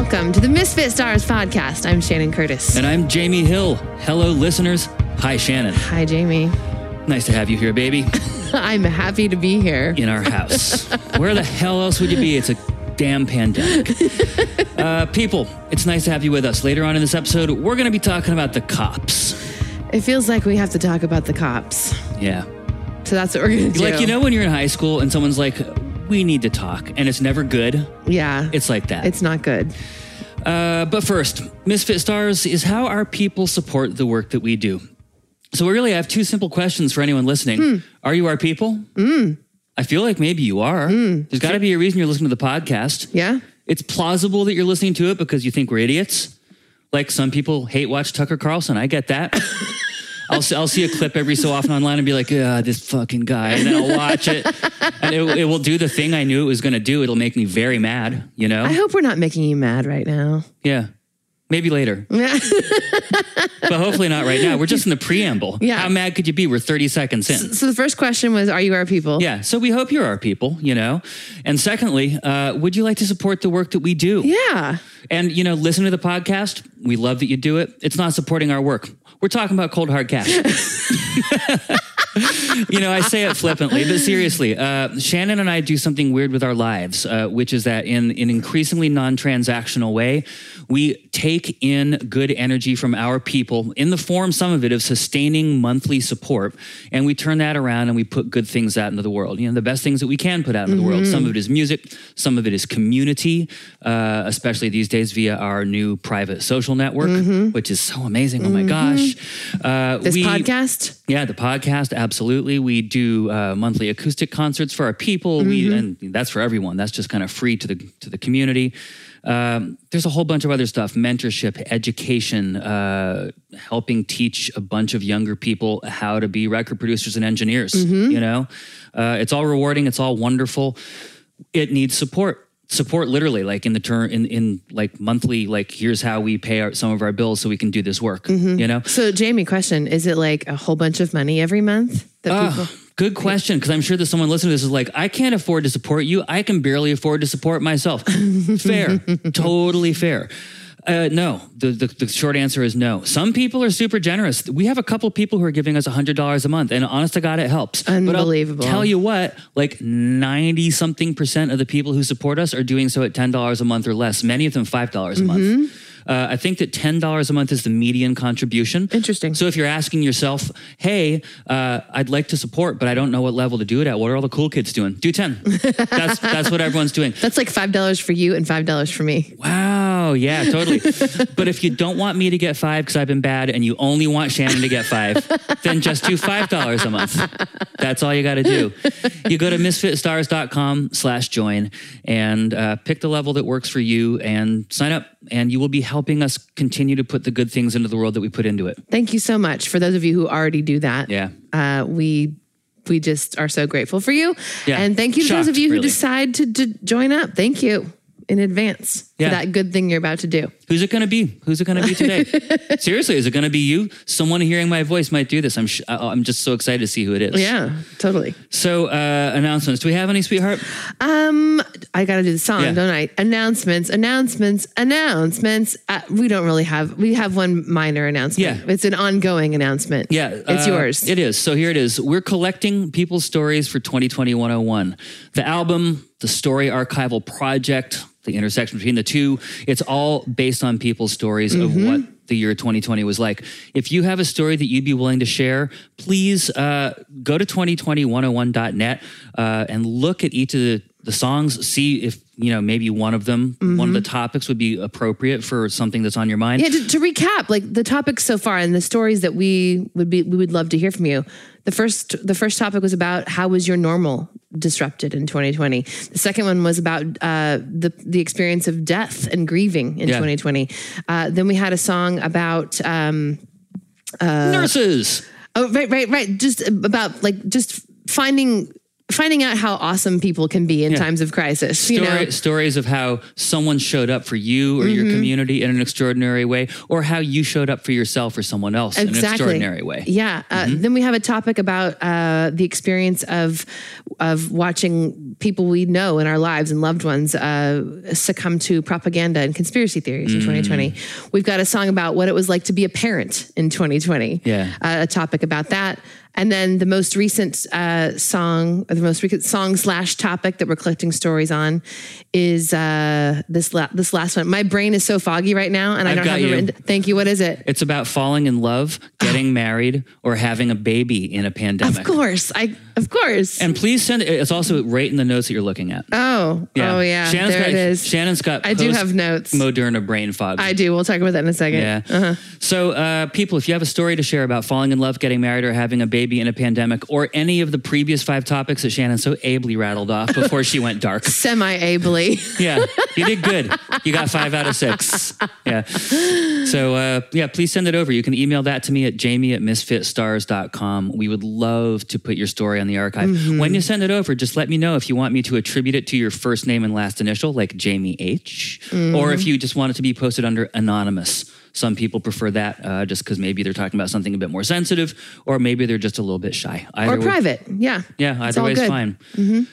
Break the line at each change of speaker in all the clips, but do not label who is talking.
Welcome to the Misfit Stars podcast. I'm Shannon Curtis.
And I'm Jamie Hill. Hello, listeners. Hi, Shannon.
Hi, Jamie.
Nice to have you here, baby,
I'm happy to be here.
in our house. Where the hell else would you be? It's a damn pandemic. Uh, people, it's nice to have you with us. Later on in this episode, we're going to be talking about the cops.
It feels like we have to talk about the cops.
Yeah.
So that's what we're going to do.
Like, you know, when you're in high school and someone's like, we need to talk, and it's never good?
Yeah.
It's like that.
It's not good.
Uh, but first, Misfit Stars is how our people support the work that we do. So we really have two simple questions for anyone listening. Hmm. Are you our people? Hmm. I feel like maybe you are. Hmm. There's got to be a reason you're listening to the podcast.
Yeah.
It's plausible that you're listening to it because you think we're idiots. Like some people hate watch Tucker Carlson. I get that. I'll, see- I'll see a clip every so often online and be like, ah, this fucking guy. And then I'll watch it. And it, it will do the thing I knew it was going to do. It'll make me very mad, you know?
I hope we're not making you mad right now.
yeah. Maybe later. but hopefully not right now. We're just in the preamble.
Yeah.
How mad could you be? We're 30 seconds in.
so the first question was Are you our people?
Yeah. So we hope you're our people, you know? And secondly, uh, would you like to support the work that we do?
Yeah.
And, you know, listen to the podcast. We love that you do it. It's not supporting our work. We're talking about cold hard cash. you know, I say it flippantly, but seriously, uh, Shannon and I do something weird with our lives, uh, which is that in an increasingly non transactional way, we take in good energy from our people in the form, some of it, of sustaining monthly support. And we turn that around and we put good things out into the world. You know, the best things that we can put out into the world. Some of it is music, some of it is community, uh, especially these days via our new private social network, which is so amazing. Oh my gosh. Uh,
This
we-
podcast?
yeah, the podcast, absolutely. We do uh, monthly acoustic concerts for our people. We and that's for everyone. That's just kind of free to the to the community. Um, there's a whole bunch of other stuff: mentorship, education, uh, helping teach a bunch of younger people how to be record producers and engineers. You know, uh, it's all rewarding. It's all wonderful. It needs support. Support literally, like in the turn in in like monthly. Like here's how we pay our, some of our bills so we can do this work. Mm-hmm. You know.
So, Jamie, question Is it like a whole bunch of money every month that ah, people.
Oh, good question. Because I'm sure that someone listening to this is like, I can't afford to support you. I can barely afford to support myself. fair. totally fair. Uh, no, the, the, the short answer is no. Some people are super generous. We have a couple people who are giving us $100 a month, and honest to God, it helps.
Unbelievable.
Tell you what, like 90 something percent of the people who support us are doing so at $10 a month or less, many of them $5 a month. Uh, I think that $10 a month is the median contribution.
Interesting.
So if you're asking yourself, hey, uh, I'd like to support, but I don't know what level to do it at, what are all the cool kids doing? Do 10. that's, that's what everyone's doing.
That's like $5 for you and $5 for me.
Wow, yeah, totally. but if you don't want me to get five because I've been bad and you only want Shannon to get five, then just do $5 a month. That's all you got to do. You go to misfitstars.com slash join and uh, pick the level that works for you and sign up. And you will be helping us continue to put the good things into the world that we put into it.
Thank you so much for those of you who already do that.
Yeah.
Uh, we we just are so grateful for you.
Yeah.
And thank you to those of you who
really.
decide to, to join up. Thank you in advance
Yeah.
for that good thing you're about to do.
Who's it going to be? Who's it going to be today? Seriously, is it going to be you? Someone hearing my voice might do this. I'm sh- I'm just so excited to see who it is.
Yeah, totally.
So uh, announcements. Do we have any, sweetheart?
Um, I got to do the song,
Yeah.
don't I? Announcements, announcements, announcements. Uh, we don't really have. We have one minor announcement.
Yeah.
it's an ongoing announcement.
Yeah,
it's
uh,
yours.
It is. So here it is. We're collecting people's stories for 2020 101. The album, the Story Archival Project, the intersection between the two, it's all based on people's stories of what the year 2020 was like. If you have a story that you'd be willing to share, please uh, go to 2020101.net uh, and look at each of the, the songs, see if, you know, maybe one of them, one of the topics would be appropriate for something that's on your mind.
Yeah, to, to recap, like the topics so far and the stories that we would be, we would love to hear from you. The first, the first topic was about how was your normal disrupted in 2020. The second one was about uh, the the experience of death and grieving in
Yeah.
2020. Uh, then we had a song about. Um, uh,
Nurses.
Oh, right, right, right. Just about like just finding finding out how awesome people can be in
Yeah.
times of crisis. you know,
stories of how someone showed up for you or
Mm-hmm.
your community in an extraordinary way, or how you showed up for yourself or someone else in an extraordinary way. Mm-hmm.
Yeah. Uh, Then we have a topic about uh, the experience of of watching people we know in our lives and loved ones uh, succumb to propaganda and conspiracy theories in
Mm.
2020. We've got a song about what it was like to be a parent in 2020.
Yeah.
Uh, a topic about that. And then the most recent uh, song, or the most recent song slash topic that we're collecting stories on, is uh, this la- this last one. My brain is so foggy right now, and I
I've
don't have it
you.
written. Thank you. What is it?
It's about falling in love, getting married, or having a baby in a pandemic.
Of course, I of course.
And please send it. It's also right in the notes that you're looking at.
oh, oh yeah,
Shannon's
there
got,
it is.
Shannon's got.
I do have notes.
Moderna brain fog.
I do. We'll talk about that in a second.
Yeah.
Uh-huh.
So, uh, people, if you have a story to share about falling in love, getting married, or having a baby in a pandemic, or any of the previous five topics that Shannon so ably rattled off before she went dark,
Semi ably.
yeah, you did good. You got five out of six. Yeah. So, uh, yeah, please send it over. You can email that to me at jamie at misfitstars.com. We would love to put your story on the archive.
Mm-hmm.
When you send it over, just let me know if you want me to attribute it to your first name and last initial, like Jamie H,
Mm-hmm.
or if you just want it to be posted under anonymous. Some people prefer that uh, just because maybe they're talking about something a bit more sensitive, or maybe they're just a little bit shy. Either
or
way-
private. Yeah.
Yeah,
It's
either
all
way is fine.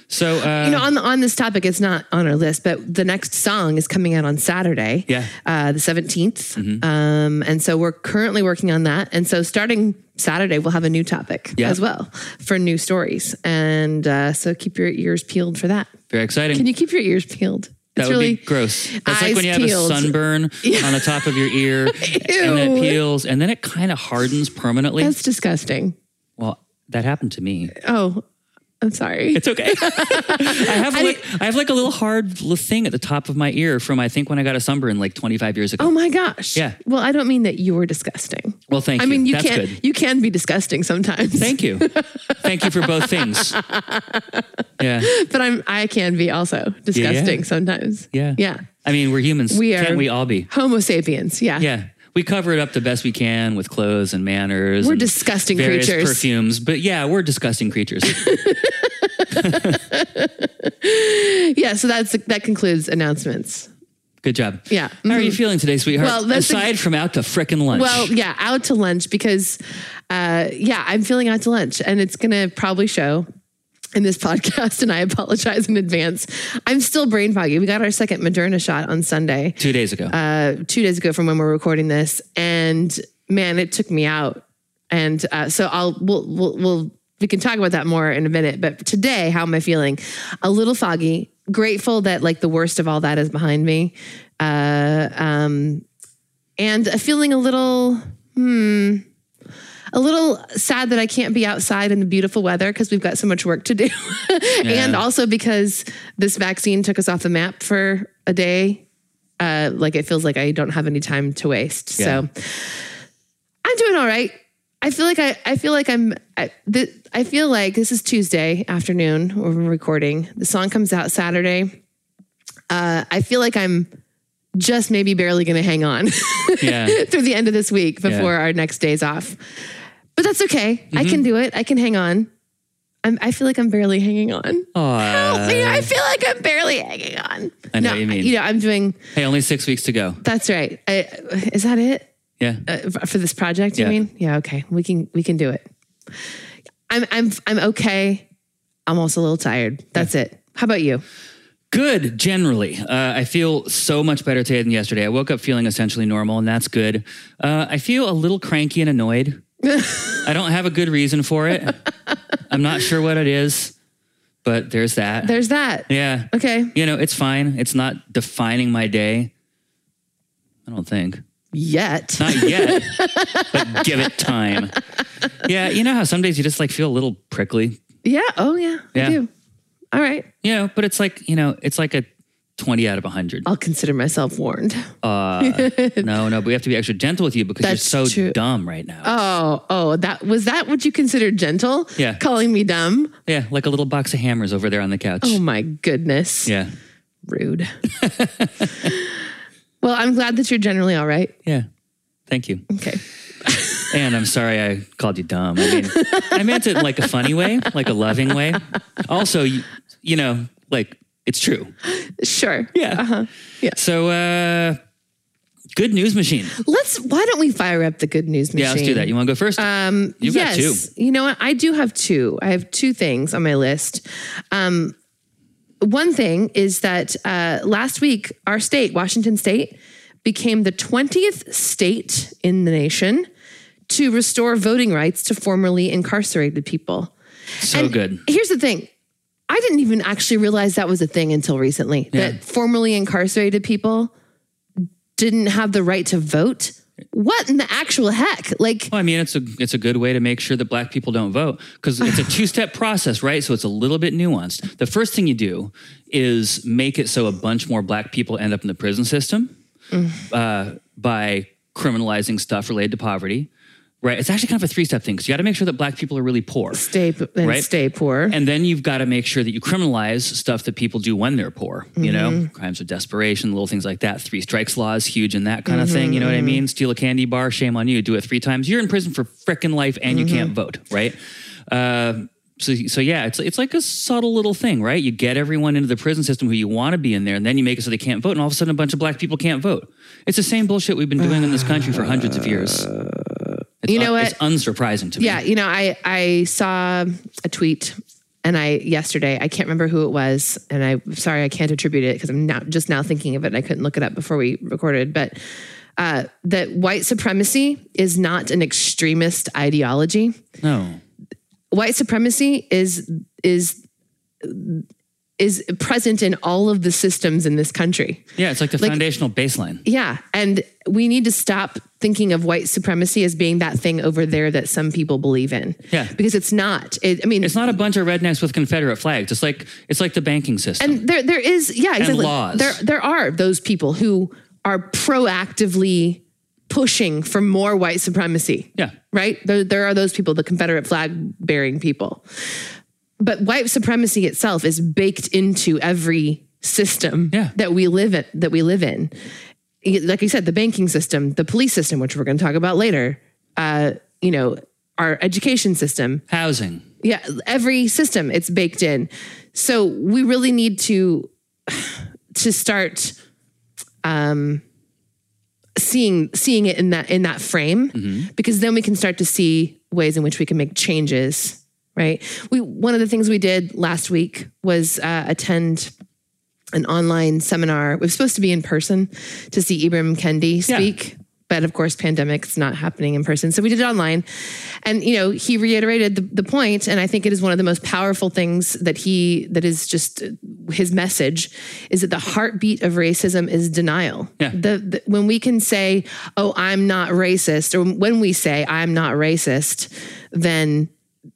So, uh,
You know, on the, on this topic, it's not on our list, but the next song is coming out on Saturday,
Yeah. Mm-hmm.
uh, the 17th. Um, and so we're currently working on that. And so starting Saturday, we'll have a new topic
Yeah.
as well for new stories. And uh, so keep your ears peeled for that.
very exciting.
Can you keep your ears peeled?
That
It's
would
really
be gross. That's like when you have
peeled.
a sunburn on the top of your ear and it peels and then it kind of hardens permanently.
That's disgusting.
well, that happened to me.
Oh, I'm sorry.
It's okay. I have like I have like a little hard thing at the top of my ear from I think when I got a sunburn like 25 years ago.
Oh my gosh.
Yeah.
Well, I don't mean that you were disgusting.
well, thank
I
you.
I mean, you
That's
can
good.
you can be disgusting sometimes.
Thank you. thank you for both things. Yeah.
but I'm I can be also disgusting sometimes.
Yeah.
Yeah.
I mean, we're humans.
We are-
Can't we all be?
Homo sapiens. Yeah.
Yeah. We cover it up the best we can with clothes and manners.
We're
and
disgusting
various
creatures.
perfumes. But yeah, we're disgusting creatures.
Yeah. So that's that concludes announcements.
Good job.
Yeah.
How are you feeling today, sweetheart?
Well, the-
Aside from out to frickin' lunch.
Well, yeah, out to lunch because, uh, yeah, I'm feeling out to lunch, and it's gonna probably show in this podcast. And I apologize in advance. I'm still brain foggy. We got our second Moderna shot on Sunday.
two days ago.
uh, two days ago from when we're recording this, and man, it took me out. And uh, so I'll we'll, we'll we'll we can talk about that more in a minute. But today, how am I feeling? A little foggy. Grateful that like the worst of all that is behind me, uh, um, and feeling a little hmm. A little sad that I can't be outside in the beautiful weather because we've got so much work to do. and also because this vaccine took us off the map for a day uh, like it feels like I don't have any time to waste.
Yeah.
So I'm doing all right. I feel like I, I feel like I'm I, th- I feel like this is Tuesday afternoon we're recording. The song comes out Saturday. Uh, I feel like I'm just maybe barely going to hang on
yeah.
through the end of this week before
Yeah.
our next days off. But that's okay. I
Mm-hmm.
can do it. I can hang on. I'm, I feel like I'm barely hanging on.
Aw.
Yeah, I feel like I'm barely hanging on.
I know
no,
what you mean.
You know, I'm doing.
hey, only six weeks to go.
That's right. I, is that it
Yeah.
uh, for this project? You
Yeah.
mean? Yeah. Okay. We can we can do it. I'm I'm I'm okay. I'm also a little tired. That's it. How about you?
Good, generally. Uh, I feel so much better today than yesterday. I woke up feeling essentially normal, and that's good. Uh, I feel a little cranky and annoyed. I don't have a good reason for it. I'm not sure what it is, but there's that.
There's that.
yeah.
Okay.
You know, it's fine. It's not defining my day. I don't think.
Yet.
Not yet, but give it time. Yeah, you know how some days you just like feel a little prickly,
Yeah. Oh yeah.
Yeah.
I do. All right.
you know, but it's like, you know, it's like a 20 out of 100.
I'll consider myself warned.
Uh, no, no, but we have to be extra gentle with you because
That's
you're so
true.
dumb right now.
Oh, oh, that was that what you considered gentle?
Yeah.
Calling me dumb?
yeah, like a little box of hammers over there on the couch.
Oh my goodness.
Yeah,
Rude. well, I'm glad that you're generally all right.
yeah. Thank you.
Okay.
And I'm sorry I called you dumb. I mean, I meant it in like a funny way, like a loving way. Also, you, you know, like it's true.
Sure.
Yeah.
Uh-huh. Yeah.
So, uh, good news machine.
Let's. Why don't we fire up the good news machine?
Yeah, let's do that. You want to go first?
Um,
You've got
yes.
two.
You know what? I do have two. I have two things on my list. Um, one thing is that uh, last week, our state, Washington State, became the 20th state in the nation to restore voting rights to formerly incarcerated people.
so
And
good.
Here's the thing. I didn't even actually realize that was a thing until recently.
Yeah.
That formerly incarcerated people didn't have the right to vote. What in the actual heck? Like,
Well, I mean, it's a it's a good way to make sure that black people don't vote because it's a two step process, right? So it's a little bit nuanced. The first thing you do is make it so a bunch more black people end up in the prison system uh, by criminalizing stuff related to poverty, right? It's actually kind of a three step thing because you got to make sure that black people are really poor.
stay and
Right.
stay poor.
And then you've got to make sure that you criminalize stuff that people do when they're poor, you know, mm-hmm. crimes of desperation, little things like that. Three strikes laws, huge and that kind of thing. You know what I mm-hmm. mean? Steal a candy bar, shame on you. Do it three times. You're in prison for frickin' life and you can't mm-hmm. vote, right? Uh, so, so yeah, it's it's like a subtle little thing, right? You get everyone into the prison system who you want to be in there, and then you make it so they can't vote, and all of a sudden a bunch of black people can't vote. It's the same bullshit we've been doing in this country for hundreds of years. Uh, It's
You know
un-
what?
It's unsurprising to me.
yeah, you know, I I saw a tweet and I yesterday, I can't remember who it was, and I'm sorry I can't attribute it because I'm now just now thinking of it. and I couldn't look it up before we recorded, but uh, that white supremacy is not an extremist ideology.
No.
White supremacy is is is present in all of the systems in this country.
Yeah, it's like the foundational baseline.
Yeah. And we need to stop thinking of white supremacy as being that thing over there that some people believe in.
Yeah.
Because it's not. It, I mean,
It's not a bunch of rednecks with Confederate flags. It's like it's like the banking system.
and there there is yeah, exactly.
And laws.
There there are those people who are proactively pushing for more white supremacy.
yeah.
Right? There, there are those people, the Confederate flag bearing people. But white supremacy itself is baked into every system
Yeah.
that we live in that we live in. Like I said, the banking system, the police system, which we're going to talk about later, uh, you know, our education system,
Housing.
yeah, every system it's baked in. So we really need to to start um seeing seeing it in that in that frame because then we can start to see ways in which we can make changes, right? We one of the things we did last week was uh, attend an online seminar. It was supposed to be in person to see Ibram Kendi speak. But of course, pandemic's not happening in person. So we did it online. And, you know, he reiterated the, the point, and I think it is one of the most powerful things that he, that is just uh, his message, is that the heartbeat of racism is denial.
Yeah.
The, the, when we can say, oh, I'm not racist, or when we say, I'm not racist, then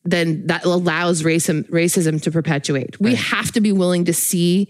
then that allows racism racism to perpetuate. We have to be willing to see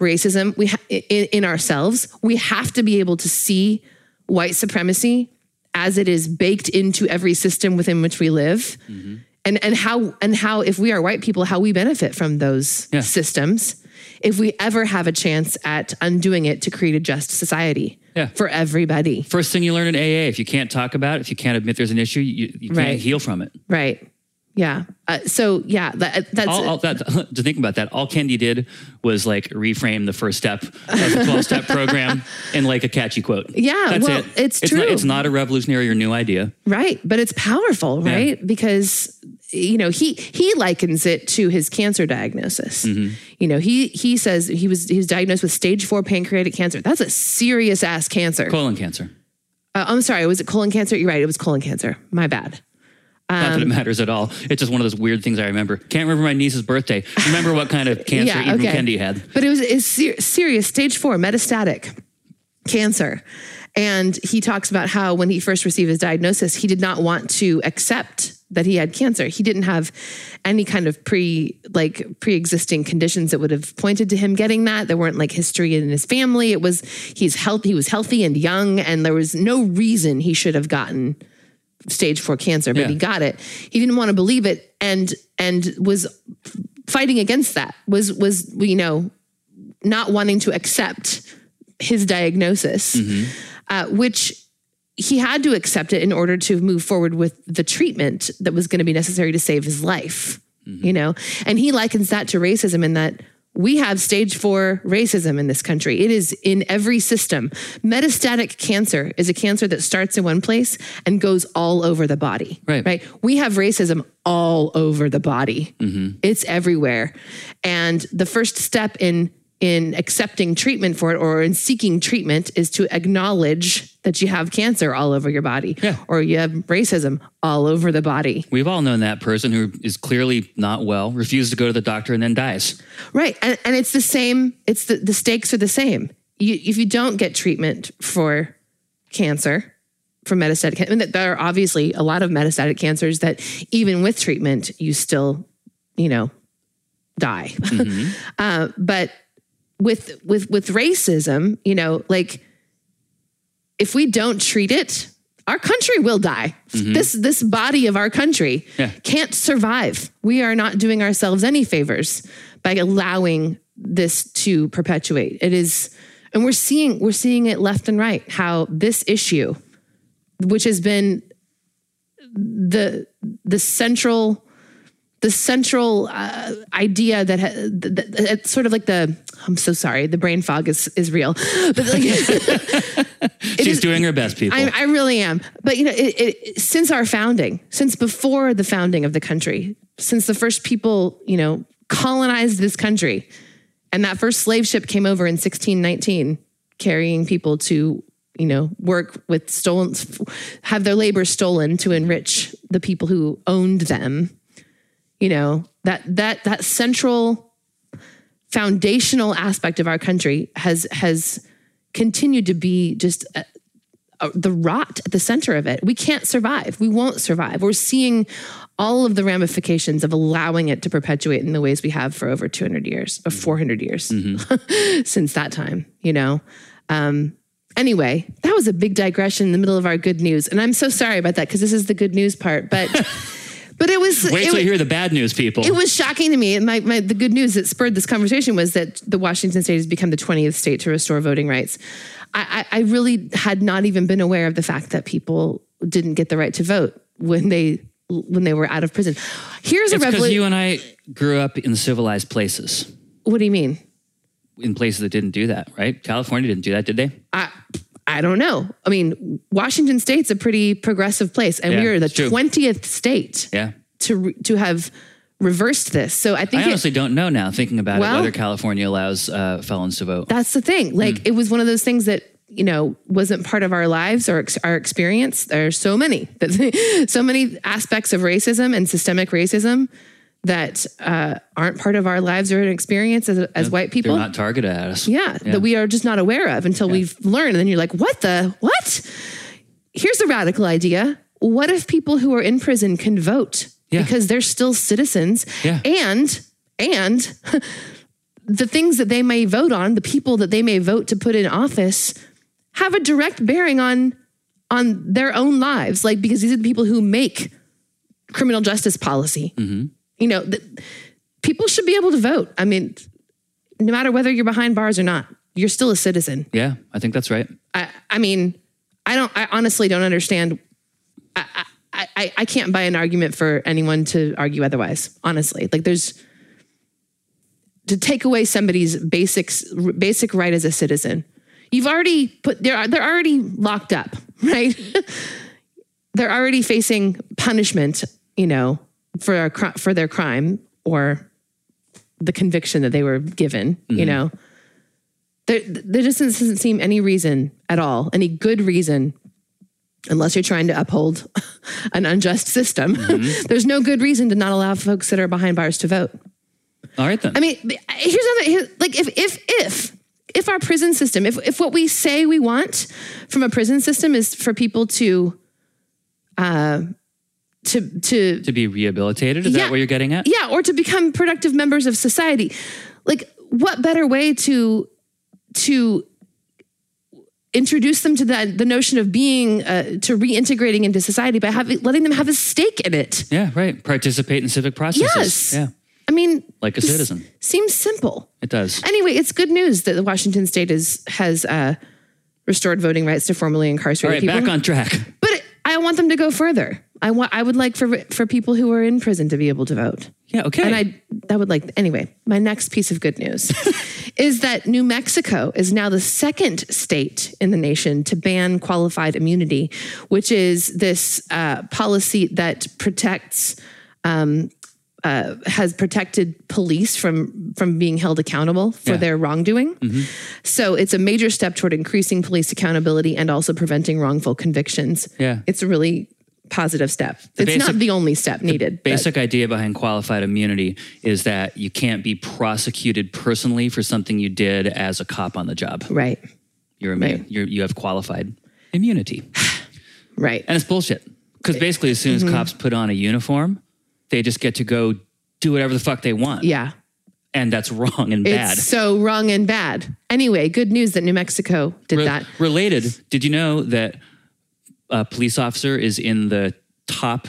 racism we ha- in, in ourselves. We have to be able to see white supremacy as it is baked into every system within which we live. Mm-hmm. And and how and how if we are white people how we benefit from those
Yeah.
systems if we ever have a chance at undoing it to create a just society
Yeah.
for everybody.
First thing you learn in AA, if you can't talk about it, if you can't admit there's an issue, you, you can't
Right.
heal from it.
Right. Yeah. Uh, so yeah, that, that's
All, all that, to think about that, all Kendi did was like reframe the first step of the 12 step program in like a catchy quote.
Yeah,
That's
well,
it.
it's
Not,
true.
it's not a revolutionary or new idea.
Right, but it's powerful, right? Because you know he he likens it to his cancer diagnosis.
Mm-hmm.
You know he he says he was he was diagnosed with stage four pancreatic cancer. That's a serious ass cancer.
Colon cancer.
Uh, I'm sorry, was it colon cancer? You're right, it was colon cancer. My bad.
Not
Um,
that it matters at all. It's just one of those weird things I remember. Can't remember my niece's birthday. Remember what kind of cancer
Yeah, okay.
Kendi had.
But it was it's ser- serious stage four metastatic cancer. And he talks about how when he first received his diagnosis, he did not want to accept that he had cancer. He didn't have any kind of pre like pre-existing conditions that would have pointed to him getting that. There weren't like history in his family. It was he's healthy, he was healthy and young and there was no reason he should have gotten stage 4 cancer, but
Yeah.
he got it. He didn't want to believe it and and was fighting against that. Was was you know not wanting to accept his diagnosis, uh, which he had to accept it in order to move forward with the treatment that was going to be necessary to save his life. You know, and he likens that to racism in that we have stage four racism in this country. It is in every system. Metastatic cancer is a cancer that starts in one place and goes all over the body.
Right.
Right. We have racism all over the body. Mm-hmm. It's everywhere. And the first step in in accepting treatment for it or in seeking treatment is to acknowledge that you have cancer all over your body
Yeah.
or you have racism all over the body.
We've all known that person who is clearly not well, refuses to go to the doctor, and then dies.
Right. And, and it's the same, it's the, the stakes are the same. You, if you don't get treatment for cancer, for metastatic, can- and there are obviously a lot of metastatic cancers that even with treatment, you still, you know, die. uh, but with with with racism, you know, like if we don't treat it, our country will die. Mm-hmm. This this body of our country
Yeah.
can't survive. We are not doing ourselves any favors by allowing this to perpetuate. It is and we're seeing we're seeing it left and right how this issue which has been the the central the central uh, idea that, ha- that, it's sort of like the I'm so sorry the brain fog is is real but like
She's doing her best, people.
I, I really am. But you know, it, it, since our founding, since before the founding of the country, since the first people, you know, colonized this country, and that first slave ship came over in 1619, carrying people to, you know, work with stolen, have their labor stolen to enrich the people who owned them. You know that that that central foundational aspect of our country has has continued to be just uh, uh, the rot at the center of it. We can't survive. We won't survive. We're seeing all of the ramifications of allowing it to perpetuate in the ways we have for over 200 years or 400 years since that time, you know? Um, anyway, that was a big digression in the middle of our good news. And I'm so sorry about that because this is the good news part. But, but it was.
Wait
it
till
was-
you hear the bad news, people.
it was shocking to me. My, my, the good news that spurred this conversation was that the Washington state has become the 20th state to restore voting rights. I, I, I really had not even been aware of the fact that people didn't get the right to vote when they when they were out of prison. Here's a
it's because
revelation.
you and I grew up in civilized places,
what do you mean?
in places that didn't do that, right? California didn't do that, did they?
I I don't know. I mean, Washington State's a pretty progressive place, and we are the 20th state
Yeah.
to to have reversed this. So I think
I
it-
honestly don't know now, thinking about
Well-
it, whether California allows uh, felons to vote.
That's the thing. Like
Hmm.
it was one of those things that you know wasn't part of our lives or ex- our experience. There's so many, so many aspects of racism and systemic racism that uh, aren't part of our lives or an experience as, as white people.
They're not targeted at us.
yeah, that we are just not aware of until we've learned. And then you're like, what the what? Here's a radical idea. What if people who are in prison can vote
Yeah.
because they're still citizens?
Yeah.
And and the things that they may vote on, the people that they may vote to put in office, have a direct bearing on on their own lives. Like because these are the people who make criminal justice policy. You know, th- people should be able to vote. I mean, no matter whether you're behind bars or not, you're still a citizen.
Yeah, I think that's right.
I, I mean, I don't. I honestly don't understand. I, I, I, I can't buy an argument for anyone to argue otherwise. Honestly, like there's to take away somebody's basics, basic right as a citizen. You've already put they're they're already locked up, right? they're already facing punishment, you know, for a, for their crime or the conviction that they were given. You know, there there just doesn't seem any reason at all, any good reason, unless you're trying to uphold an unjust system. There's no good reason to not allow folks that are behind bars to vote.
All right then.
I mean, here's another like if if if if our prison system, if if what we say we want from a prison system is for people to uh to to
to be rehabilitated, is
Yeah.
that what you're getting at?
yeah, or to become productive members of society. Like what better way to to introduce them to that the notion of being uh, to reintegrating into society by having letting them have a stake in it.
Yeah, right. Participate in civic processes.
Yes.
Yeah,
I mean,
like a citizen.
Seems simple.
It does.
Anyway, it's good news that the Washington State is has uh, restored voting rights to formerly incarcerated
right,
people.
back on track.
I want them to go further. I want. I would like for for people who are in prison to be able to vote.
Yeah, okay.
And I that would like anyway. My next piece of good news is that New Mexico is now the second state in the nation to ban qualified immunity, which is this uh, policy that protects. Um, uh, has protected police from from being held accountable for
Yeah.
their wrongdoing.
Mm-hmm.
So it's a major step toward increasing police accountability and also preventing wrongful convictions.
Yeah.
it's a really positive step. it's
basic-
not the only step needed. but-
Basic idea behind qualified immunity is that you can't be prosecuted personally for something you did as a cop on the job.
right,
You're, immune. You're you have qualified immunity,
right.
and it's bullshit. Because basically, as soon as
Mm-hmm.
cops put on a uniform, they just get to go do whatever the fuck they want,
Yeah.
and that's wrong and bad.
It's so wrong and bad. Anyway, good news that New Mexico did
Re-
that.
Related, did you know that a police officer is in the top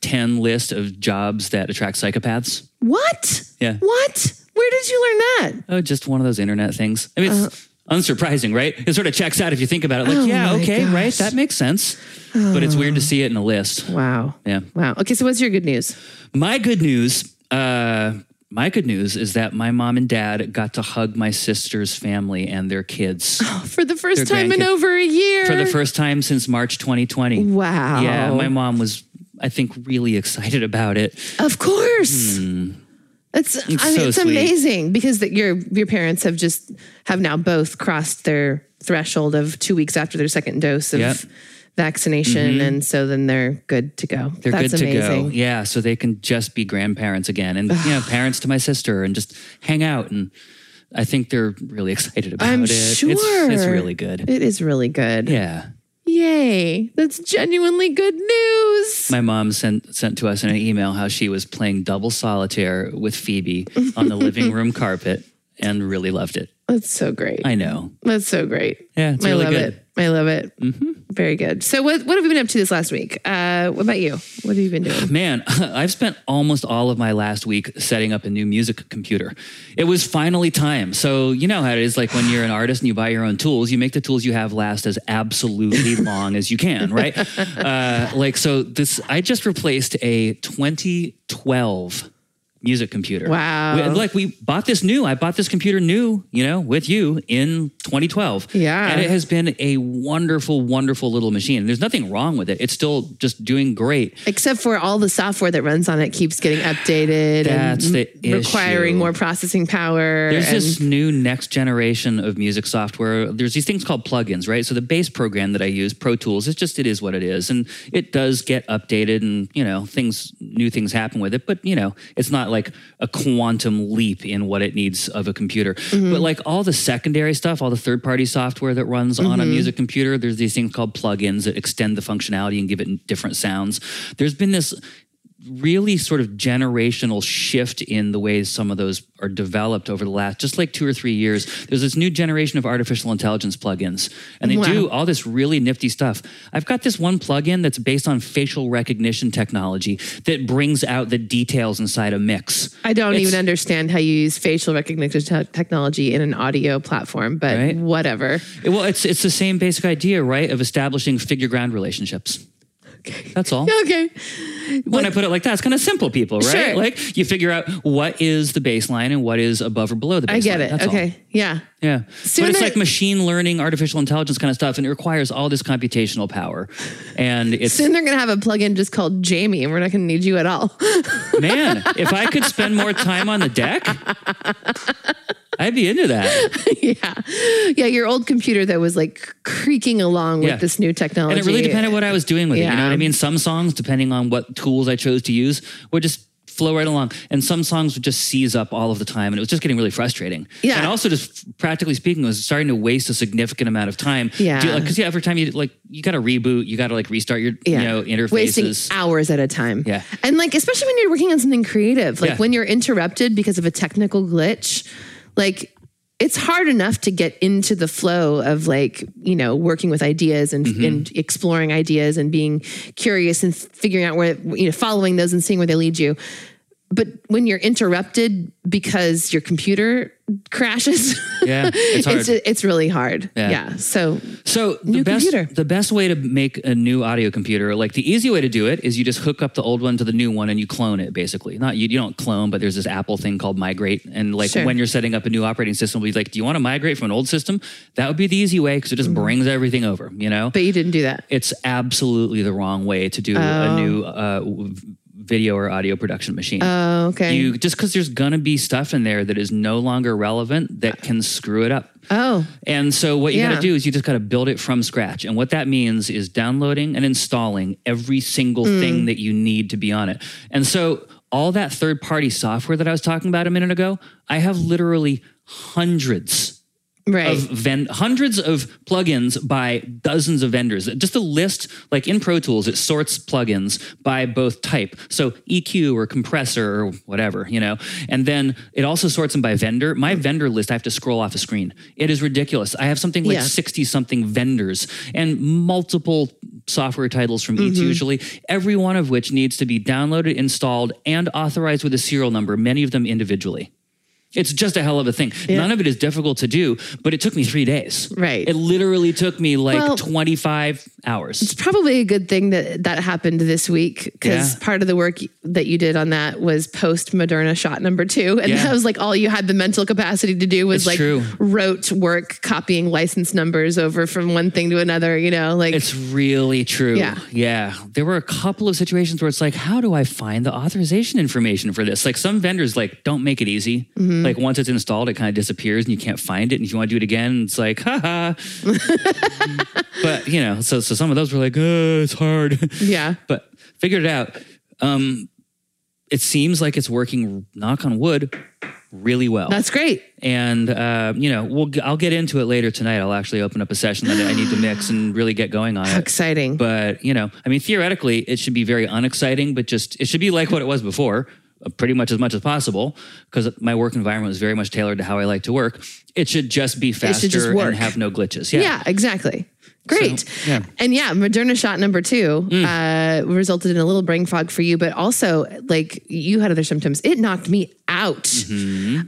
10 list of jobs that attract psychopaths?
What?
Yeah.
What? Where did you learn that?
Oh, just one of those internet things. I mean, it's uh-huh. Unsurprising, right? It sort of checks out if you think about it. Like.
Oh
yeah, okay, right, that makes sense. But it's weird to see it in a list.
Wow.
Yeah.
Wow. Okay, so what's your good news?
My good news, uh, my good news is that my mom and dad got to hug my sister's family and their kids
For the first time in over a year.
for the first time since March 2020.
Wow.
Yeah, my mom was, I think, really excited about it.
Of course. It's, I mean,
so
it's
sweet.
amazing because that your your parents have just have now both crossed their threshold of two weeks after their second dose of
Yep. Mm-hmm.
vaccination, and so then they're good to go.
They're
That's
good to
amazing.
go. Yeah, so they can just be grandparents again and you know, parents to my sister and just hang out and I think they're really excited about
I'm
it.
sure
It's, it's really good.
It is really good.
Yeah.
Yay! That's genuinely good news.
My mom sent sent to us in an email how she was playing double solitaire with Phoebe on the living room carpet and really loved it.
That's so great.
I know.
That's so great.
Yeah, it's
I
really
love
good.
it. I love it. Very good. So, what what have you been up to this last week? Uh, what about you? What have you been doing?
Man, I've spent almost all of my last week setting up a new music computer. It was finally time. So, you know how it is like when you're an artist and you buy your own tools, you make the tools you have last as absolutely long as you can, right? Uh, like, so this, I just replaced a 2012 music computer.
Wow.
We- like, we bought this new, I bought this computer new, you know, with you in 2012.
Yeah.
And it has been a wonderful, wonderful little machine. There's nothing wrong with it. It's still just doing great.
Except for all the software that runs on it keeps getting updated
That's
and
the
requiring
issue.
more processing power.
There's
and
this new next generation of music software. There's these things called plugins, right? So the base program that I use, Pro Tools, it's just it is what it is, and it does get updated, and you know things, new things happen with it. But you know, it's not like a quantum leap in what it needs of a computer. Mm-hmm. But like all the secondary stuff, all the third party software that runs on a mm-hmm. music computer, there's these things called plugins that extend the functionality and give it different sounds. There's been this really sort of generational shift in the way some of those are developed over the last just like two or three years. There's this new generation of artificial intelligence plugins, and they
Wow.
do all this really nifty stuff. I've got this one plugin that's based on facial recognition technology that brings out the details inside a mix.
I don't
It's-
even understand how you use facial recognition te- technology in an audio platform, but
Right.
whatever.
Well, it's it's the same basic idea, right, of establishing figure ground relationships. That's all.
Okay.
when I put it like that, it's kind of simple, people, right?
Sure.
Like you figure out what is the baseline and what is above or below the baseline.
I get it.
That's all.
okay. Yeah.
Yeah.
Soon
but it's
I-
like machine learning, artificial intelligence kind of stuff, and it requires all this computational power. And it's,
Soon they're going to have a plugin just called Jamie, and we're not going to need you at all.
man, if I could spend more time on the deck, I'd be into that.
yeah. Yeah. Your old computer that was like creaking along with this new technology.
And it really depended what I was doing with it. You know
Yeah.
what I mean? Some songs, depending on what tools I chose to use, would just flow right along. And some songs would just seize up all of the time. And it was just getting really frustrating.
Yeah.
And also just practically speaking, it was starting to waste a significant amount of time.
Yeah.
Because yeah, every time you like, you got to reboot, you got to like restart your, you know, interfaces.
Wasting hours at a time.
Yeah.
And like, especially when you're working on something creative, like
Yeah.
when you're interrupted because of a technical glitch, like it's hard enough to get into the flow of like, you know, working with ideas and,
Mm-hmm.
and exploring ideas and being curious and figuring out where, you know, following those and seeing where they lead you. But when you're interrupted because your computer crashes.
Yeah, it's hard.
it's, it's really hard.
Yeah.
Yeah. So
So the
New
best
computer.
the best way to make a new audio computer, like the easy way to do it is you just hook up the old one to the new one and you clone it basically. Not you, you don't clone, but there's this Apple thing called migrate. And like
Sure.
when you're setting up a new operating system, be like, do you want to migrate from an old system? That would be the easy way because it just
Mm-hmm.
brings everything over, you know?
but you didn't do that.
it's absolutely the wrong way to do
Oh.
a new uh, video or audio production machine.
Oh, okay.
you just because there's gonna be stuff in there that is no longer relevant that can screw it up.
oh,
And so what you gotta do is you just got to build it from scratch. And what that means is downloading and installing every single
Mm.
thing that you need to be on it. And so all that third party software that I was talking about a minute ago, I have literally hundreds
right.
of ven- hundreds of plugins by dozens of vendors. Just a list, like in Pro Tools, it sorts plugins by both type. So EQ or compressor or whatever, you know. And then it also sorts them by vendor. My vendor list, I have to scroll off a screen. It is ridiculous. I have something like
Yeah.
60 something vendors and multiple software titles from
Mm-hmm.
each usually, every one of which needs to be downloaded, installed, and authorized with a serial number, many of them individually. It's just a hell of a thing. None of it is difficult to do, but it took me three days.
Right.
It literally took me like
Well-
25 hours.
it's probably a good thing that that happened this week because
Yeah.
part of the work that you did on that was post Moderna shot number two, and
Yeah.
that was like all you had the mental capacity to do was
It's
like
true.
rote work copying license numbers over from one thing to another. You know, like
It's really true.
Yeah.
Yeah. There were a couple of situations where it's like, how do I find the authorization information for this? Like some vendors like don't make it easy.
Mm-hmm.
Like once it's installed, it kind of disappears and you can't find it. And if you want to do it again, it's like, haha. but you know, so so some of those were like, oh, it's hard.
yeah,
but figured it out. Um, it seems like it's working. Knock on wood, really well.
that's great.
and uh, you know, we'll I'll get into it later tonight. I'll actually open up a session that I need to mix and really get going on it.
Exciting.
But you know, I mean, theoretically, it should be very unexciting, but just it should be like what it was before, pretty much as much as possible, because my work environment was very much tailored to how I like to work. It should just be faster
just
and have no glitches.
Yeah, exactly. Great.
So, yeah. Mm.
And yeah, Moderna shot number two uh, resulted in a little brain fog for you, but also like you had other symptoms. It knocked me out.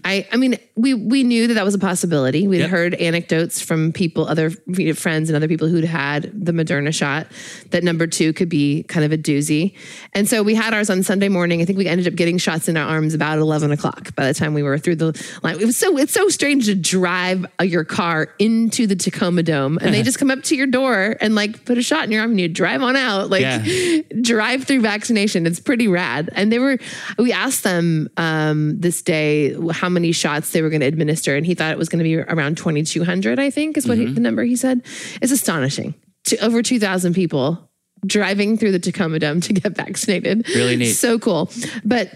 I, I mean, we we knew that that was a possibility. We'd
Mm-hmm. Yep.
heard anecdotes from people, other friends, and other people who'd had the Moderna shot that number two could be kind of a doozy. And so we had ours on Sunday morning. I think we ended up getting shots in our arms about eleven o'clock. By the time we were through the line, it was so it's so strange to drive uh, your car into the Tacoma Dome, and they just come up to your door and like put a shot in your arm, and you drive on out, like
Yeah.
drive through vaccination. It's pretty rad. And they were, we asked them um, this day how many shots they were going to administer, and he thought it was going to be around 2,200, I think is what
Mm-hmm.
he, the number he said. It's astonishing. To over 2,000 people driving through the Tacoma Dome to get vaccinated.
Really neat.
So cool. But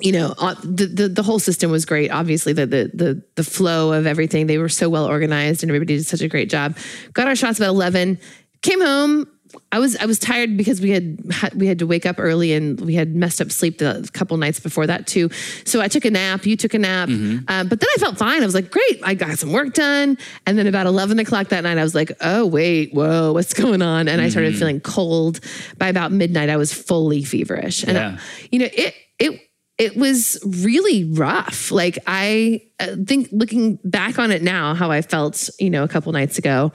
you know uh, the, the the whole system was great obviously the, the the the flow of everything they were so well organized and everybody did such a great job got our shots about 11 came home I was I was tired because we had we had to wake up early and we had messed up sleep the couple nights before that too. So I took a nap. You took a nap, uh, but then I felt fine. I was like, great, I got some work done. And then about eleven o'clock that night, I was like, oh wait, whoa, what's going on? And I started feeling cold. By about midnight, I was fully feverish, and
Yeah.
you know it it it was really rough. Like I uh, think looking back on it now, how I felt, you know, a couple nights ago,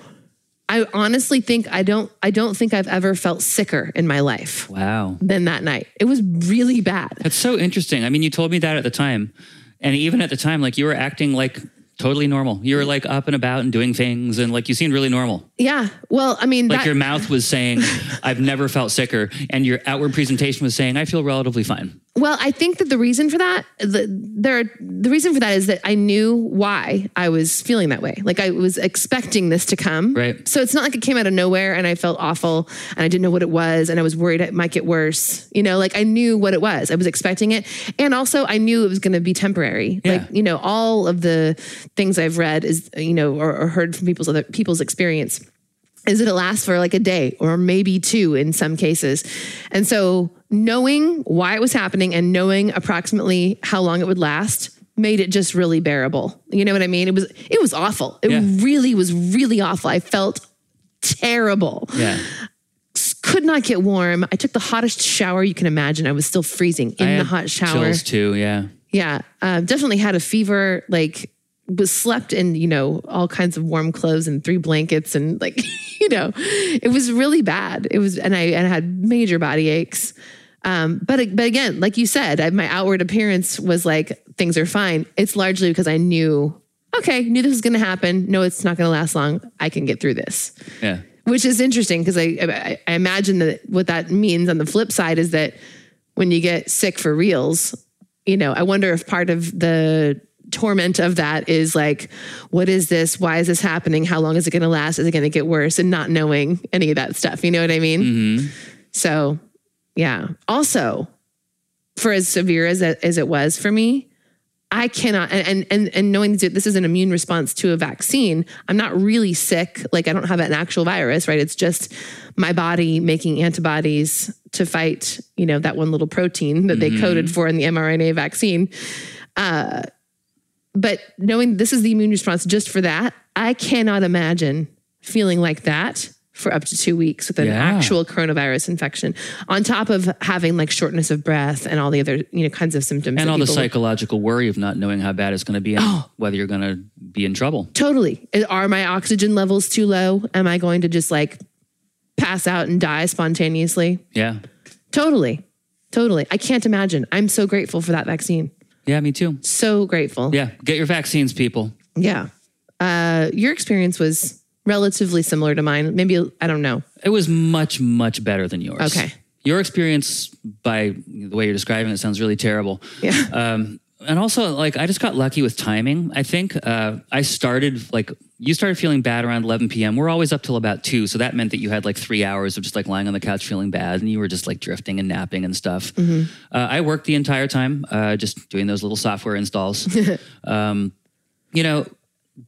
I honestly think I don't I don't think I've ever felt sicker in my life
Wow.
than that night. It was really bad.
That's so interesting. I mean, you told me that at the time. And even at the time, like you were acting like totally normal. You were like up and about and doing things and like you seemed really normal.
Yeah. Well, I mean,
Like
that,
your mouth was saying, I've never felt sicker. And your outward presentation was saying, I feel relatively fine.
Well, I think that the reason for that, the, there, the reason for that is that I knew why I was feeling that way. Like I was expecting this to come.
Right.
So it's not like it came out of nowhere and I felt awful and I didn't know what it was and I was worried it might get worse. You know, like I knew what it was. I was expecting it, and also I knew it was going to be temporary.
Yeah.
Like you know, all of the things I've read is you know or, or heard from people's other people's experience is that it lasts for like a day or maybe two in some cases. And so knowing why it was happening and knowing approximately how long it would last made it just really bearable. You know what I mean? It was it was awful. It
Yeah.
really was really awful. I felt terrible.
Yeah.
Could not get warm. I took the hottest shower you can imagine. I was still freezing in
I
the hot shower.
Chills too. Yeah.
Yeah, uh, definitely had a fever. Like was slept in, you know, all kinds of warm clothes and three blankets and like, you know, it was really bad. It was, and I, and I had major body aches. Um, but but again, like you said, I, my outward appearance was like things are fine. It's largely because I knew, okay, knew this was going to happen. No, it's not going to last long. I can get through this.
Yeah.
Which is interesting because I, I I imagine that what that means on the flip side is that when you get sick for reals, you know, I wonder if part of the torment of that is like, what is this? Why is this happening? How long is it going to last? Is it going to get worse? And not knowing any of that stuff. You know what I mean? So, yeah. Also, for as severe as it, as it was for me, I cannot and and and knowing that this is an immune response to a vaccine, I'm not really sick. Like I don't have an actual virus, right? It's just my body making antibodies to fight, you know, that one little protein that they coded for in the mRNA vaccine. Uh, but knowing this is the immune response just for that, I cannot imagine feeling like that for up to two weeks with an
Yeah.
actual coronavirus infection, on top of having like shortness of breath and all the other you know kinds of symptoms.
And all the psychological worry of not knowing how bad it's going to be and
Oh.
whether you're going to be in trouble.
Totally. Are my oxygen levels too low? Am I going to just like pass out and die spontaneously?
Yeah.
Totally. Totally. I can't imagine. I'm so grateful for that vaccine.
Yeah, me too.
So grateful.
Yeah. Get your vaccines, people.
Yeah. Uh, your experience was relatively similar to mine. Maybe, I don't know.
It was much, much better than yours.
Okay.
Your experience, by the way you're describing it, sounds really terrible.
Yeah.
Um, and also, like, I just got lucky with timing. I think uh, I started, like, you started feeling bad around 11 p.m. We're always up till about 2. So that meant that you had like three hours of just like lying on the couch feeling bad and you were just like drifting and napping and stuff. Uh, I worked the entire time, uh, just doing those little software installs. um, you know,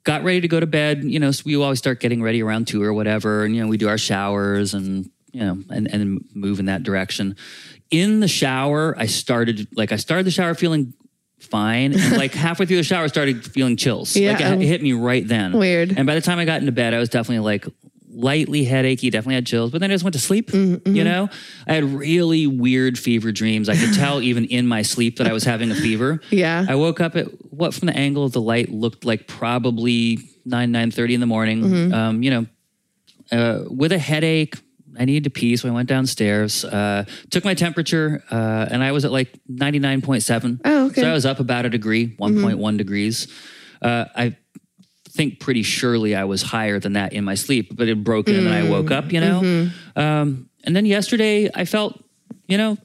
got ready to go to bed. You know, so we always start getting ready around two or whatever, and you know, we do our showers and you know, and and move in that direction. In the shower, I started like I started the shower feeling fine, and like halfway through the shower, I started feeling chills. Like
Yeah.
it, it hit me right then.
Weird.
And by the time I got into bed, I was definitely like lightly headachy, definitely had chills, but then I just went to sleep.
Mm-hmm.
You know, I had really weird fever dreams. I could tell even in my sleep that I was having a fever.
Yeah.
I woke up at what from the angle of the light looked like probably nine nine thirty in the morning.
Mm-hmm.
Um, you know, uh, with a headache. I needed to pee, so I went downstairs. Uh, took my temperature, uh, and I was at like ninety nine point seven.
Oh, okay.
So I was up about a degree, one degrees. Uh, I think pretty surely I was higher than that in my sleep, but it broke in and then I woke up. You know, um, and then yesterday I felt, you know,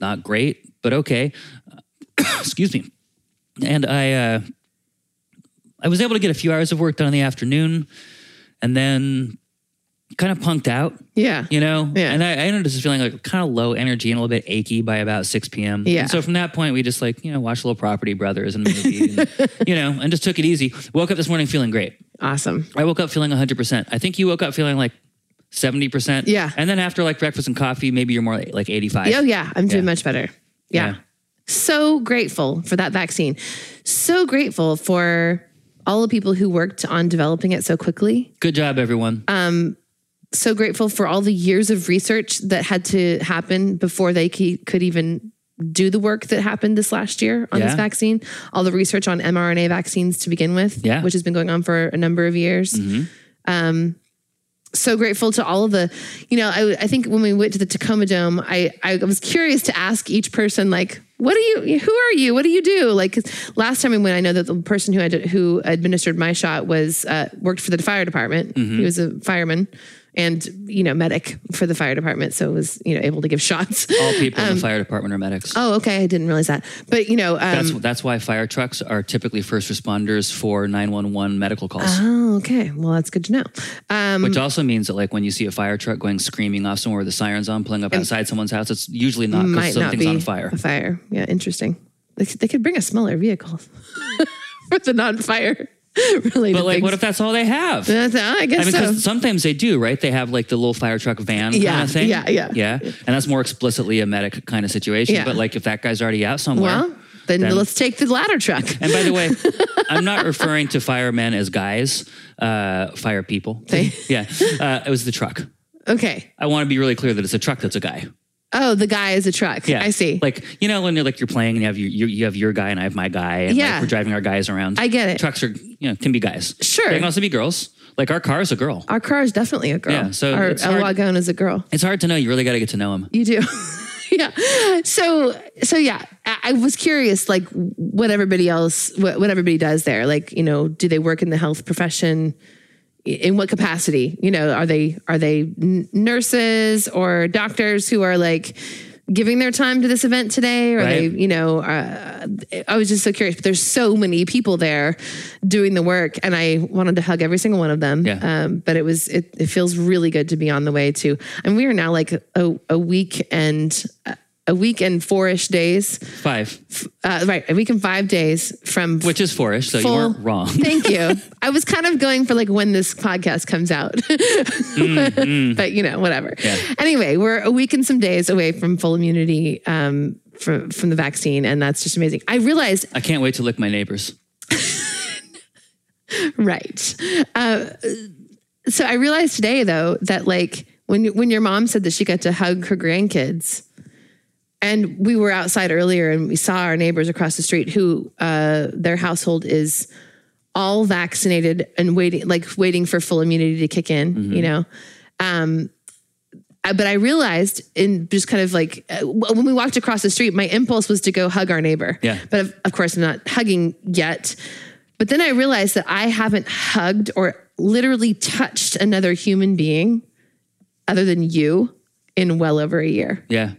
not great, but okay. Excuse me and I uh, I was able to get a few hours of work done in the afternoon, and then kind of punked out,
Yeah.
you know.
Yeah.
And I, I ended up just feeling like kind of low energy and a little bit achy by about six p.m.
Yeah.
And so from that point, we just like you know watched a little Property Brothers and movie, and, you know, and just took it easy. Woke up this morning feeling great.
Awesome.
I woke up feeling hundred percent. I think you woke up feeling like. 70%.
Yeah.
And then after like breakfast and coffee, maybe you're more like 85.
Oh, yeah. I'm doing
Yeah.
much better. Yeah.
Yeah.
So grateful for that vaccine. So grateful for all the people who worked on developing it so quickly.
Good job, everyone.
Um, So grateful for all the years of research that had to happen before they could even do the work that happened this last year on this vaccine. All the research on mRNA vaccines to begin with,
Yeah. Mm-hmm.
which has been going on for a number of years. Um, so grateful to all of the, you know, I, I think when we went to the Tacoma Dome, I, I was curious to ask each person, like, what do you, who are you? What do you do? Like last time we went, I know that the person who had, who administered my shot was, uh, worked for the fire department.
Mm-hmm.
He was a fireman and, you know, medic for the fire department. So was, you know, able to give shots.
All people in the fire department are medics.
Oh, okay. I didn't realize that. But, you know, um,
That's that's why fire trucks are typically first responders for 911 medical calls.
oh, okay. Well, that's good to know. Um,
Which also means that like when you see a fire truck going screaming off somewhere with the sirens on, pulling up outside someone's house, it's usually not because
might not
something's
be
on fire.
A fire. Yeah, interesting. They, could- they could bring a smaller vehicle for the non-fire related.
But like,
things.
what if that's all they have?
That's- I guess
I mean,
so.
sometimes they do, right? They have like the little fire truck van kind
Yeah,
of thing.
yeah, yeah.
Yeah. And that's more explicitly a medic kind of situation.
Yeah.
But like if that guy's already out somewhere.
Well, then,
then-
let's take the ladder truck.
and by the way, I'm not referring to firemen as guys, uh, fire people.
They-
yeah. Uh, it was the truck.
Okay.
I want to be really clear that it's a truck that's a guy.
Oh, the guy is a truck.
Yeah,
I see.
Like you know when you're like you're playing and you have your you, you have your guy and I have my guy and
Yeah.
like we're driving our guys around.
I get it.
Trucks are you know, can be guys.
Sure.
They can also be girls. Like our car is a girl.
Our car is definitely a girl.
Yeah, so
our El Wagon is a girl.
It's hard to know. You really got to get to know him.
You do. yeah. So so yeah, I, I was curious, like what everybody else, what, what everybody does there. Like you know, do they work in the health profession? In what capacity? You know, are they are they n- nurses or doctors who are like giving their time to this event today? Or are they, you know, uh, I was just so curious. But there's so many people there doing the work, and I wanted to hug every single one of them.
Yeah.
Um, but it was it, it feels really good to be on the way to, and we are now like a, a week and a week and four ish days,
Five,
uh, right? A week and five days from
which is fourish, so you
full-
weren't wrong.
Thank you. I was kind of going for like when this podcast comes out, but you know, whatever.
Mm, Yeah.
Anyway, we're a week and some days away from full immunity um, from from the vaccine, and that's just amazing. I realized
I can't wait to lick my neighbors.
Right. Uh, so I realized today, though, that like when when your mom said that she got to hug her grandkids, and we were outside earlier and we saw our neighbors across the street who uh, their household is all vaccinated and waiting, like waiting for full immunity to kick in. You know. Um, but I realized in just kind of like uh, when we walked across the street, my impulse was to go hug our neighbor.
Yeah.
But of, of course, I'm not hugging yet. But then I realized that I haven't hugged or literally touched another human being other than you in well over a year.
Yeah,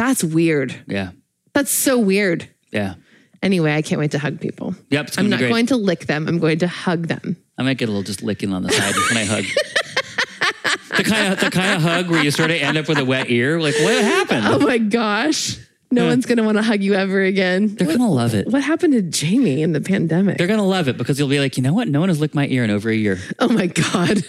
That's weird.
yeah,
That's so weird.
yeah.
Anyway, I can't wait to hug people.
Yep,
I'm not going to lick them. I'm going to hug them.
I might get a little just licking on the side when I hug. the kind of the kind of hug where you sort of end up with a wet ear. Like, what happened?
Oh my gosh. No one's going to want to hug you ever again.
They're gonna love it.
What happened to Jamie in the pandemic?
They're gonna love it because you'll be like, you know what? No one has licked my ear in over a year.
Oh my God.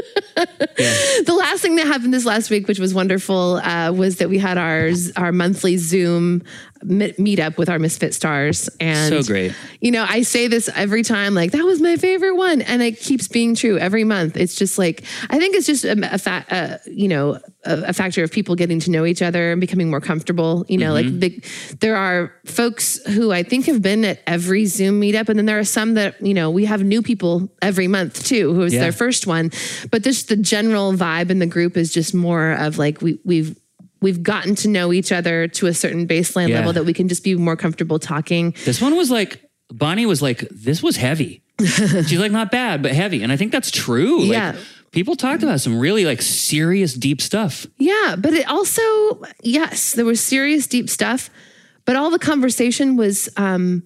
the last thing that happened this last week, which was wonderful, uh, was that we had our our monthly Zoom meet up with our Misfit stars, and
So great.
You know, I say this every time, like that was my favorite one, and it keeps being true every month. It's just like I think it's just a, a fa- uh, you know a, a factor of people getting to know each other and becoming more comfortable. You know, like the, there are folks who I think have been at every Zoom meetup, and then there are some that you know we have new people every month too, who is
Yeah.
their first one. But just the general vibe in the group is just more of like we we've we've gotten to know each other to a certain baseline
Yeah.
level that we can just be more comfortable talking.
This one was like Bonnie was like, this was heavy. She's like, not bad, but heavy. And I think that's true. Like,
Yeah.
people talked about some really like serious, deep stuff.
Yeah, but it also yes, there was serious deep stuff, but all the conversation was um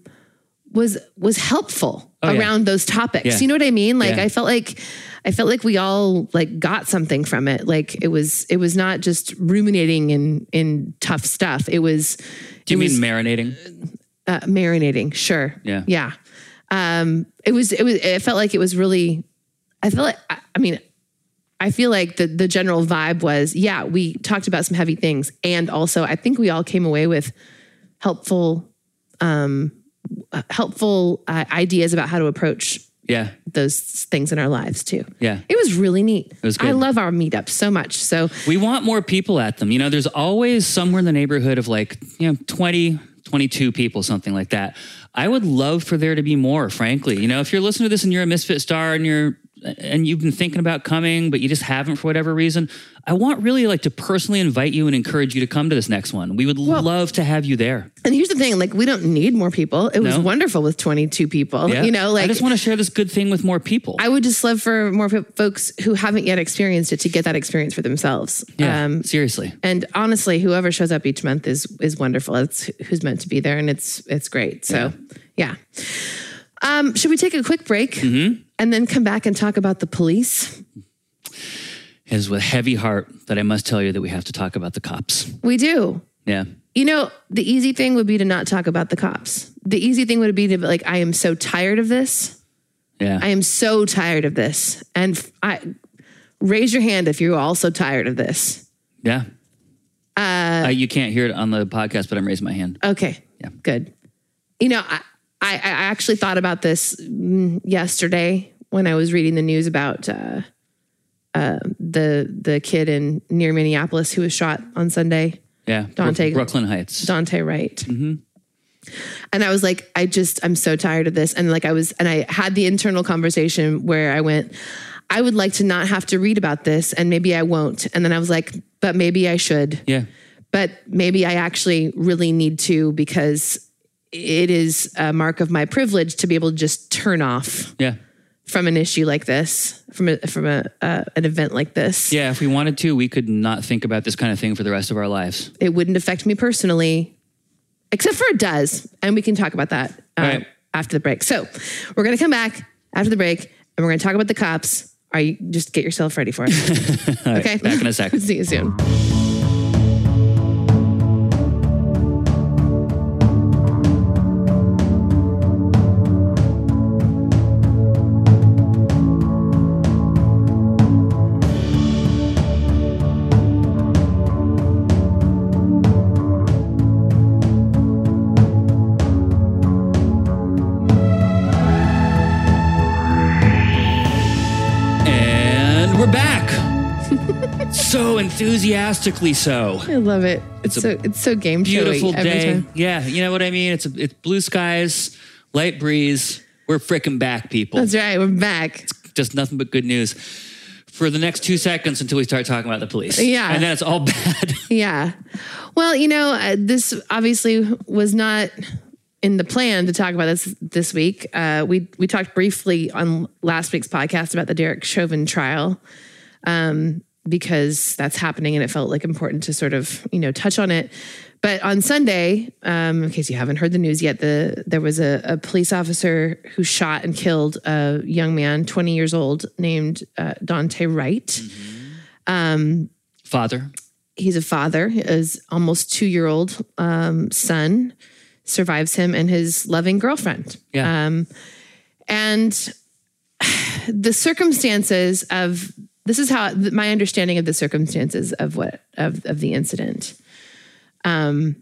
was was helpful
Oh, yeah.
around those topics.
Yeah.
You know what I mean? Like
Yeah.
I felt like I felt like we all like got something from it. Like it was it was not just ruminating in in tough stuff. It was
Do you mean
was,
marinating?
uh, marinating? Sure.
Yeah.
Yeah. Um it was it was it felt like it was really I feel like I, I mean I feel like the the general vibe was, yeah, we talked about some heavy things, and also I think we all came away with helpful, um, uh, helpful uh, ideas about how to approach
Yeah.
those things in our lives too.
Yeah.
It was really neat. It
was
I love our meetups so much. So
We want more people at them. You know, there's always somewhere in the neighborhood of like, you know, 20, 22 people, something like that. I would love for there to be more, frankly. You know, if you're listening to this and you're a misfit star and you're and you've been thinking about coming, but you just haven't for whatever reason, I want really like to personally invite you and encourage you to come to this next one. We would love to have you there.
and here's the thing, like we don't need more people. It was
No.
wonderful with 22 people.
Yeah.
You know, like
I just want to share this good thing with more people.
I would just love for more folks who haven't yet experienced it to get that experience for themselves.
yeah,
Um,
seriously.
and honestly, whoever shows up each month is is wonderful. It's who's meant to be there, and it's it's great. So, yeah. Um, should we take a quick break and then come back and talk about the police?
It is with heavy heart that I must tell you that we have to talk about the cops.
We do.
Yeah.
You know, the easy thing would be to not talk about the cops. The easy thing would be to be like, I am so tired of this.
Yeah.
I am so tired of this. And I raise your hand if you're also tired of this.
yeah. Uh, you can't hear it on the podcast, but I'm raising my hand.
Okay.
Yeah.
Good. You know, I, I, I actually thought about this mm, yesterday when I was reading the news about uh, uh, the the kid in near Minneapolis who was shot on Sunday,
Yeah. Daunte- Brooklyn Heights.
Daunte Wright. And I was like, I just, I'm so tired of this. And like, I was, and I had the internal conversation where I went, I would like to not have to read about this and maybe I won't. And then I was like, but maybe I should.
Yeah.
But maybe I actually really need to because it is a mark of my privilege to be able to just turn off
Yeah.
from an issue like this, from a, from a, uh, an event like this.
Yeah. If we wanted to, we could not think about this kind of thing for the rest of our lives.
It wouldn't affect me personally, except for it does. And we can talk about that uh,
Right.
after the break. So we're going to come back after the break and we're going to talk about the cops. Are you just get yourself ready for it? okay.
Back in a second.
See you soon.
Enthusiastically so.
I love it. It's,
a
so it's so game
Beautiful day.
time.
Yeah. You know what I mean? It's a, it's blue skies, light breeze. We're freaking back, people.
That's right. We're back.
Just nothing but good news for the next two seconds until we start talking about the police.
Yeah.
And then it's all bad.
Yeah. Well, you know, uh, this obviously was not in the plan to talk about this this week. Uh, we we talked briefly on last week's podcast about the Derek Chauvin trial um, because that's happening, and it felt like important to sort of you know touch on it. But on Sunday, um, in case you haven't heard the news yet, the there was a, a police officer who shot and killed a young man, 20 years old, named uh, Daunte Wright.
Father.
he's a father. His almost two year old um, son survives him and his loving girlfriend.
Yeah.
Um, and the circumstances of this is how my understanding of the circumstances of what of of the incident um,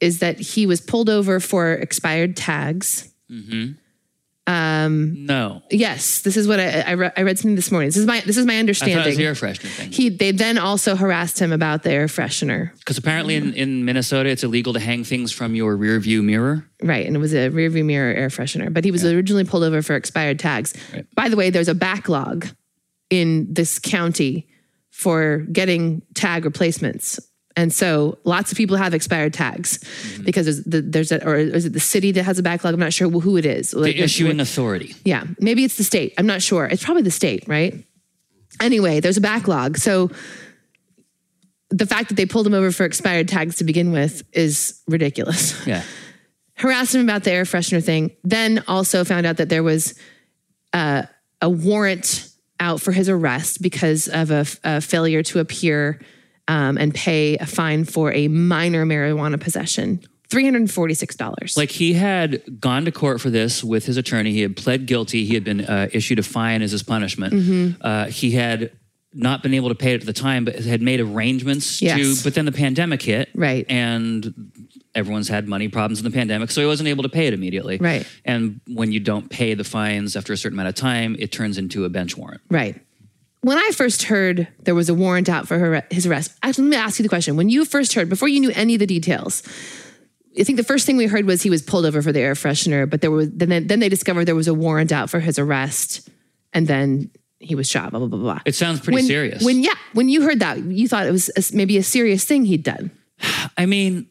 is that he was pulled over for expired tags.
no.
Yes, this is what I, I, re- I read something this morning. This is my this is my
I thought it
understanding.
was the air freshener thing.
he they then also harassed him about the air freshener.
Because apparently in, in Minnesota, it's illegal to hang things from your rear view mirror.
Right, and it was a rear view mirror air freshener. But he was originally pulled over for expired tags. By the way, there's a backlog in this county for getting tag replacements. And so lots of people have expired tags because there's, the, there's a, or is it the city that has a backlog? I'm not sure who it is. Like,
The issuing authority.
yeah, maybe it's the state. I'm not sure. It's probably the state, right? Anyway, there's a backlog. So the fact that they pulled him over for expired tags to begin with is ridiculous
Yeah.
harassed him about the air freshener thing. Then also found out that there was uh, a warrant out for his arrest because of a, a failure to appear um, and pay a fine for a minor marijuana possession. $346.
Like he had gone to court for this with his attorney. He had pled guilty. He had been uh, issued a fine as his punishment.
Mm-hmm.
Uh, he had not been able to pay it at the time, but had made arrangements
Yes.
to. But then the pandemic hit,
Right.
And everyone's had money problems in the pandemic, so he wasn't able to pay it immediately,
Right.
And when you don't pay the fines after a certain amount of time, it turns into a bench warrant.
Right. When I first heard there was a warrant out for her, his arrest, actually, let me ask you the question. When you first heard, before you knew any of the details, I think the first thing we heard was he was pulled over for the air freshener, but there was then then they discovered there was a warrant out for his arrest, and then he was shot. Blah blah blah blah.
It sounds pretty
when,
serious.
When yeah, when you heard that, you thought it was a, maybe a serious thing he'd done.
I mean,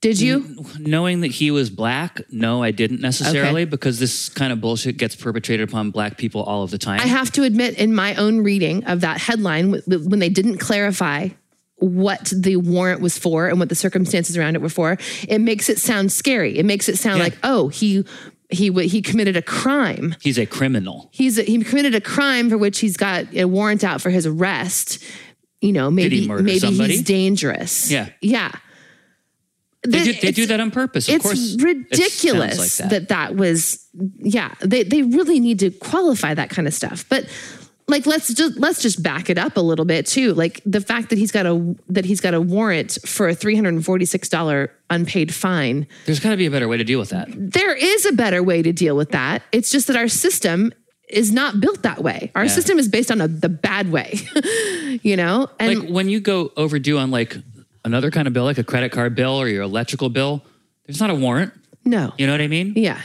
Did you?
knowing that he was black, no, I didn't necessarily because this kind of bullshit gets perpetrated upon black people all of the time.
I have to admit, in my own reading of that headline, when they didn't clarify what the warrant was for and what the circumstances around it were for, it makes it sound scary. It makes it sound
Yeah.
like, oh, he he w- he committed a crime.
He's a criminal.
He's a, he committed a crime for which he's got a warrant out for his arrest. You know, maybe
murder
maybe
somebody?
he's dangerous.
Yeah.
yeah.
They, do, they do that on purpose. Of
it's
course, it
ridiculous
like
that.
that.
that was yeah they they really need to qualify that kind of stuff but like let's just let's just back it up a little bit too like the fact that he's got a that he's got a warrant for a $346 unpaid fine
There's got to be a better way to deal with that.
there is a better way to deal with that it's just that our system is not built that way our system is based on a, the bad way you know and
Like when you go overdue on like another kind of bill, like a credit card bill or your electrical bill, there's not a warrant.
No.
You know what I mean?
Yeah.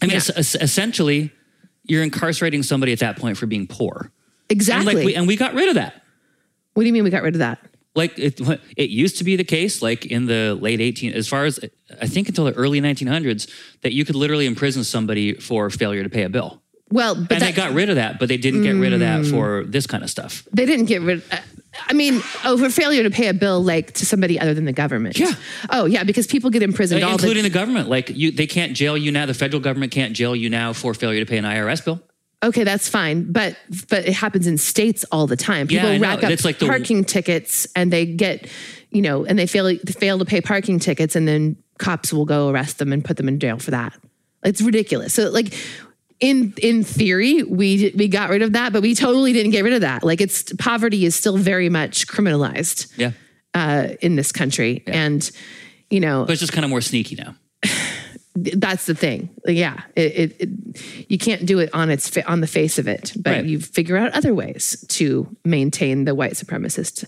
I mean,
Yeah.
es- es- essentially, you're incarcerating somebody at that point for being poor. And
Exactly.
like, we, and we got rid of that.
what do you mean we got rid of that?
Like it, it used to be the case, like in the late 18, as far as I think until the early 1900s, that you could literally imprison somebody for failure to pay a bill.
Well, but
And
that,
they got rid of that, but they didn't get rid of that for this kind of stuff.
they didn't get rid. uh, I mean, oh, over failure to pay a bill, like to somebody other than the government.
Yeah.
Oh, yeah, because people get imprisoned uh, all
including the government. Like you, they can't jail you now. The federal government can't jail you now for failure to pay an IRS bill.
Okay, that's fine, but but it happens in states all the time. People
know.
rack up
It's like the-
parking tickets, and they get, you know, and they fail they fail to pay parking tickets, and then cops will go arrest them and put them in jail for that. It's ridiculous. So like. In in theory, we we got rid of that, but we totally didn't get rid of that. Like it's poverty is still very much criminalized
Yeah.
uh, in this country, and you know
But it's just kind of more sneaky now.
that's the thing. Yeah, it, it, it you can't do it on its fa- on the face of it, but
Right.
you figure out other ways to maintain the white supremacist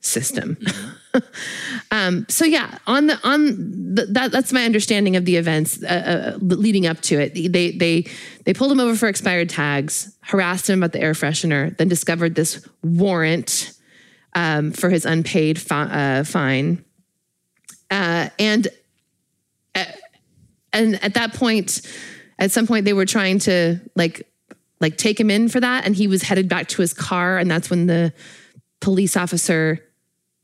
system. um, so yeah, on the on the, that that's my understanding of the events uh, uh, leading up to it. They they they pulled him over for expired tags, harassed him about the air freshener, then discovered this warrant um, for his unpaid fi- uh, fine, uh, and and at that point at some point they were trying to like like take him in for that and he was headed back to his car and that's when the police officer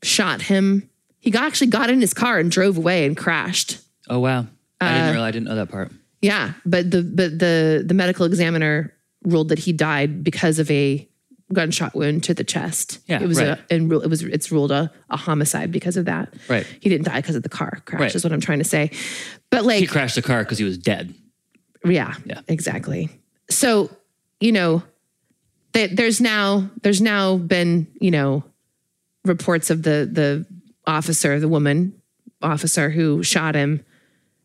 shot him he got, actually got in his car and drove away and crashed
Oh wow. I
Uh,
didn't realize. I didn't know that part.
yeah but the but the the medical examiner ruled that he died because of a gunshot wound to the chest
Yeah,
it was
right.
a and it was it's ruled a, a homicide because of that
Right.
he didn't die because of the car crash
Right.
is what i'm trying to say but like
He crashed the car because he was dead.
Yeah,
Yeah.
exactly. So, you know, th- there's now there's now been you know reports of the the officer, the woman officer who shot him,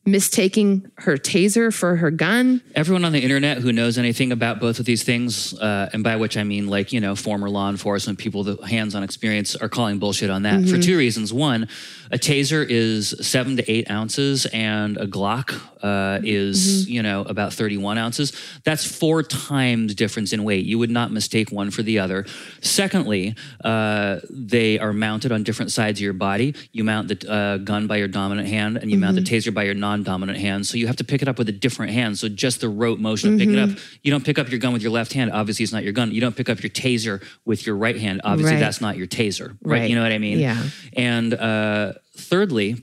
mistaking her taser for her gun.
Everyone on the internet who knows anything about both of these things, uh, and by which I mean like, you know, former law enforcement people, the hands on experience are calling bullshit on that for two reasons. One, a taser is seven to eight ounces and a Glock uh, is, you know, about 31 ounces. That's four times difference in weight. You would not mistake one for the other. Secondly, uh, they are mounted on different sides of your body. You mount the uh, gun by your dominant hand and you mount the taser by your non dominant hand. So you have to pick it up with a different hand. So just the rote motion of picking it up, you don't pick up your gun with your left hand. Obviously, it's not your gun. You don't pick up your taser with your right hand. Obviously,
Right.
that's not your taser. Right.
Right.
You know what I mean?
Yeah.
And uh, thirdly,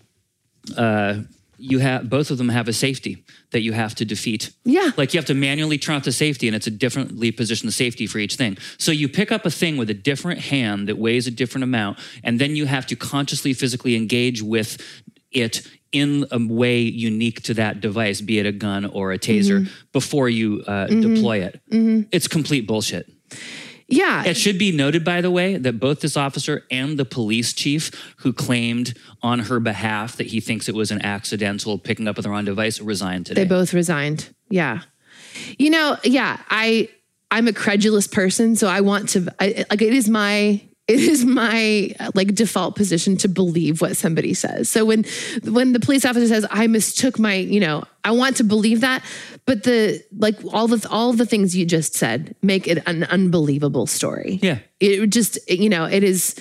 uh, you have both of them have a safety that you have to defeat.
Yeah.
Like you have to manually turn off the safety, and it's a differently positioned safety for each thing. So you pick up a thing with a different hand that weighs a different amount, and then you have to consciously, physically engage with it in a way unique to that device, be it a gun or a taser, mm-hmm. before you uh, mm-hmm. deploy it. Mm-hmm. It's complete bullshit.
Yeah,
It should be noted, by the way, that both this officer and the police chief who claimed on her behalf that he thinks it was an accidental picking up of the wrong device resigned today.
they both resigned. Yeah, you know, yeah, I I'm a credulous person, so I want to I, like it is my it is my like default position to believe what somebody says. So when when the police officer says I mistook my, you know, I want to believe that, but the like all the all the things you just said make it an unbelievable story.
Yeah.
It just you know, it is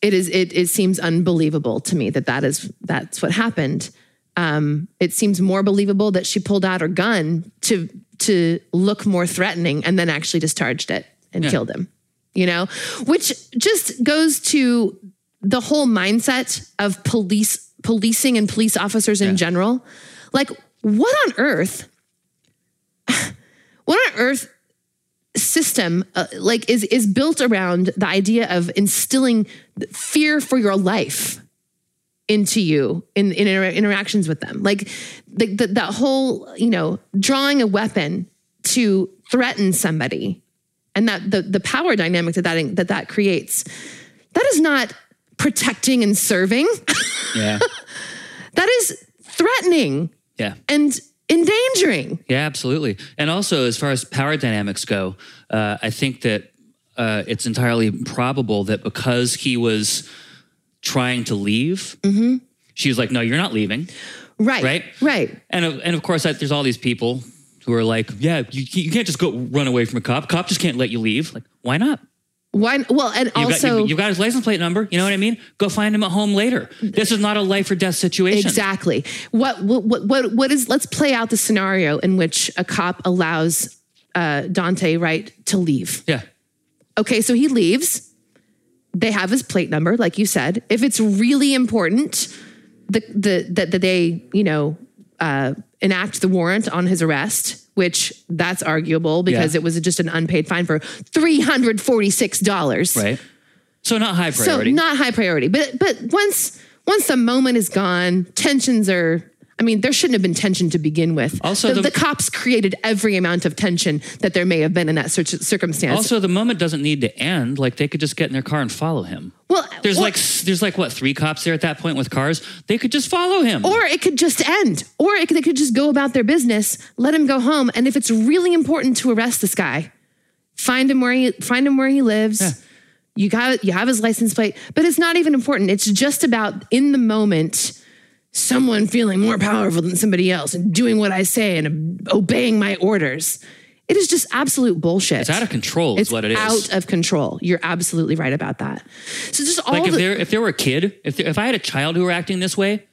it is it it seems unbelievable to me that that is that's what happened. Um it seems more believable that she pulled out her gun to to look more threatening and then actually discharged it and killed him you know, which just goes to the whole mindset of police policing and police officers in general. Like, what on earth? What on earth system uh, like is is built around the idea of instilling fear for your life into you in, in inter- interactions with them like the, the, that whole you know drawing a weapon to threaten somebody and that the the power dynamic that that that, that creates that is not protecting and serving
yeah.
that is threatening
Yeah.
and endangering
Yeah, absolutely. And also, as far as power dynamics go, uh, I think that uh, it's entirely probable that because he was trying to leave, she was like, "No, you're not leaving."
Right.
Right?
Right.
And of, and of course, there's all these people who are like, yeah, you, you can't just go run away from a cop. Cop just can't let you leave. Like, why not?
Why? Well, and
You've got,
also
you, you've got his license plate number. You know what I mean? Go find him at home later. This is not a life or death situation.
exactly what what what what is? Let's play out the scenario in which a cop allows uh, Daunte Wright to leave.
Yeah.
Okay, so he leaves. They have his plate number, like you said. If it's really important, the the that that they you know uh, enact the warrant on his arrest, which that's arguable because
Yeah.
it was just an unpaid fine for three hundred forty six dollars.
Right. So not high priority.
So not high priority, but but once once the moment is gone, tensions are. I mean, there shouldn't have been tension to begin with.
Also,
the,
the-
the cops created every amount of tension that there may have been in that cir- circumstance.
also, the moment doesn't need to end. Like they could just get in their car and follow him.
well,
There's
well,
like there's like what three cops there at that point with cars. They could just follow him.
or it could just end, or it could, they could just go about their business, let him go home, and if it's really important to arrest this guy, find him where he find him where he lives. You got you have his license plate, but it's not even important. It's just about in the moment, someone feeling more powerful than somebody else and doing what I say and obeying my orders. It is just absolute bullshit.
it's out of control. Is
It's
what it is.
out of control. You're absolutely right about that. So just all
like if
the,
there if there were a kid, if there, if I had a child who were acting this way,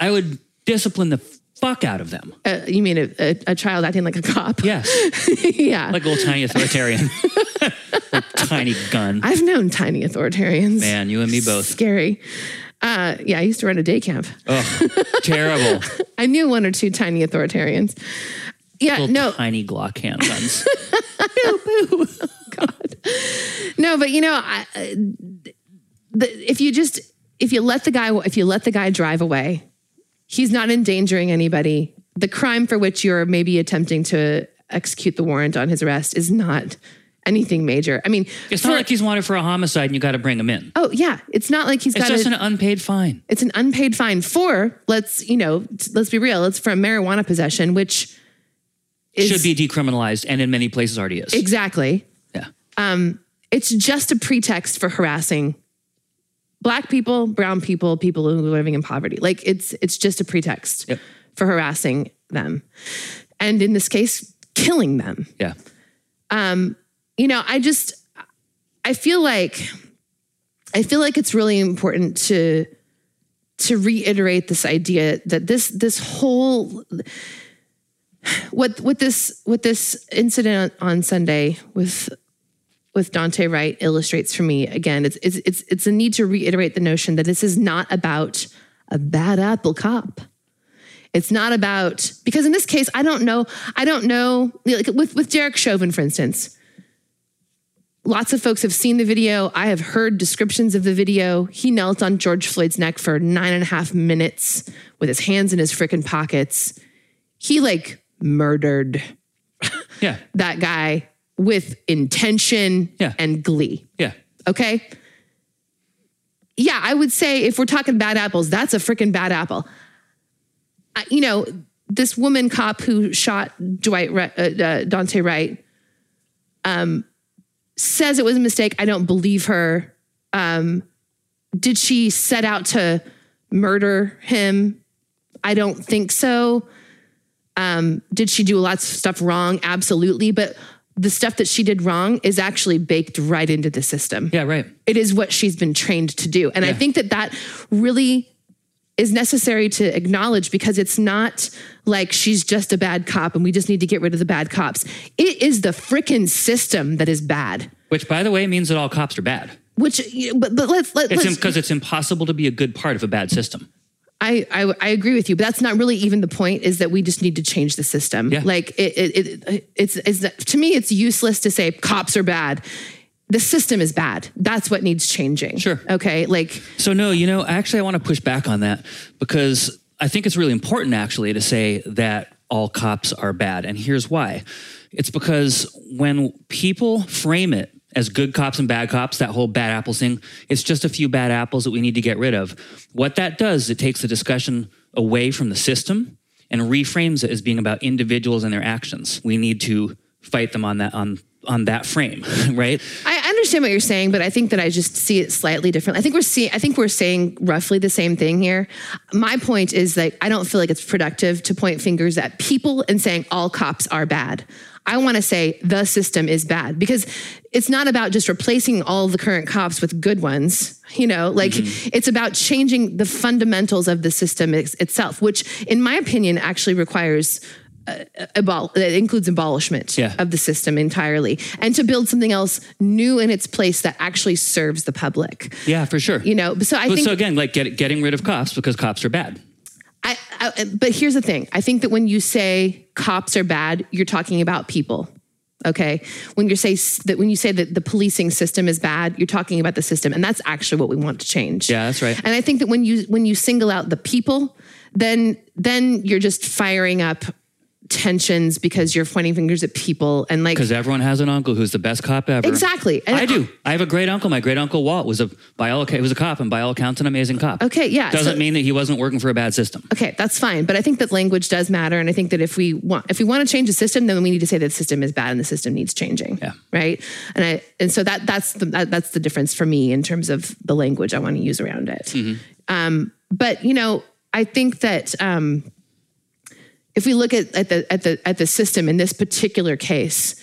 I would discipline the fuck out of them.
uh, you mean a, a, a child acting like a cop?
Yes,
yeah.
like a little tiny authoritarian, tiny gun.
I've known tiny authoritarians.
Man, you and me both.
Scary. Uh, yeah, I used to run a day camp.
Oh, terrible.
I knew one or two tiny authoritarians. Yeah,
Little
no,
tiny Glock handguns.
God. No, but you know, I, uh, the, if you just if you let the guy if you let the guy drive away, he's not endangering anybody. The crime for which you're maybe attempting to execute the warrant on his arrest is not anything major. I mean,
It's
for-
not like he's wanted for a homicide and you got to bring him in.
oh yeah, it's not like he's
It's
got
just
a,
an unpaid fine.
it's an unpaid fine for let's you know let's be real, it's for marijuana possession, which is
Should be decriminalized and in many places already is.
exactly
yeah.
Um, it's just a pretext for harassing black people, brown people, people who are living in poverty. Like it's it's just a pretext
Yep.
for harassing them. And in this case, killing them.
Yeah.
Um, You know, I just I feel like I feel like it's really important to to reiterate this idea that this this whole what what this what this incident on Sunday with with Daunte Wright illustrates for me again it's it's it's it's a need to reiterate the notion that this is not about a bad apple cop. It's not about because in this case I don't know I don't know like with with Derek Chauvin for instance. Lots of folks have seen the video. I have heard descriptions of the video. He knelt on George Floyd's neck for nine and a half minutes with his hands in his frickin' pockets. He like murdered
Yeah.
that guy with intention
Yeah.
and glee.
Yeah.
Okay. Yeah, I would say if we're talking bad apples, that's a freaking bad apple. I, you know, this woman cop who shot Dwight uh, uh, Daunte Wright um, says it was a mistake. I don't believe her. Um, did she set out to murder him? I don't think so. Um, did she do lots of stuff wrong? Absolutely. But the stuff that she did wrong is actually baked right into the system.
Yeah. Right.
It is what she's been trained to do. And I think that that really is necessary to acknowledge because it's not like she's just a bad cop and we just need to get rid of the bad cops. It is the frickin' system that is bad.
Which, by the way, means that all cops are bad.
Which, but, but let's let,
It's
let's.
because it's impossible to be a good part of a bad system.
I, I I agree with you, but that's not really even the point. Is that we just need to change the system?
Yeah.
Like it, it, it it's, it's to me, it's useless to say cops are bad. The system is bad. That's what needs changing.
Sure.
Okay. Like
So no, you know, actually, I want to push back on that because I think it's really important actually to say that all cops are bad, and here's why. It's because when people frame it as good cops and bad cops, that whole bad apples thing, it's just a few bad apples that we need to get rid of. What that does, it takes the discussion away from the system and reframes it as being about individuals and their actions. We need to fight them on that on on that frame, right?
I understand what you're saying, but I think that I just see it slightly different. I think we're seeing I think we're saying roughly the same thing here. My point is that I don't feel like it's productive to point fingers at people and saying all cops are bad. I want to say the system is bad because it's not about just replacing all the current cops with good ones. You know, like mm-hmm. it's about changing the fundamentals of the system itself, which, in my opinion, actually requires uh, abol- that includes abolishment
yeah.
of the system entirely and to build something else new in its place that actually serves the public.
Yeah, for sure.
You know, so I think
so again, like get, getting rid of cops because cops are bad.
I, I, but here's the thing. I think that when you say cops are bad, you're talking about people. Okay. When you say that when you say that the policing system is bad, you're talking about the system. And that's actually what we want to change.
Yeah, that's right.
And I think that when you when you single out the people, then then you're just firing up tensions because you're pointing fingers at people and like
because everyone has an uncle who's the best cop ever.
Exactly.
And I do. I have a great uncle. My great uncle Walt was a by all he was a cop and by all accounts an amazing cop.
Okay, yeah.
Doesn't so, mean that he wasn't working for a bad system.
Okay, that's fine. But I think that language does matter, and I think that if we want if we want to change the system, then we need to say that the system is bad and the system needs changing.
Yeah.
Right. And I and so that that's the that, that's the difference for me in terms of the language I want to use around it. Mm-hmm. Um, but you know, I think that. Um, if we look at, at, the, at, the, at the system in this particular case,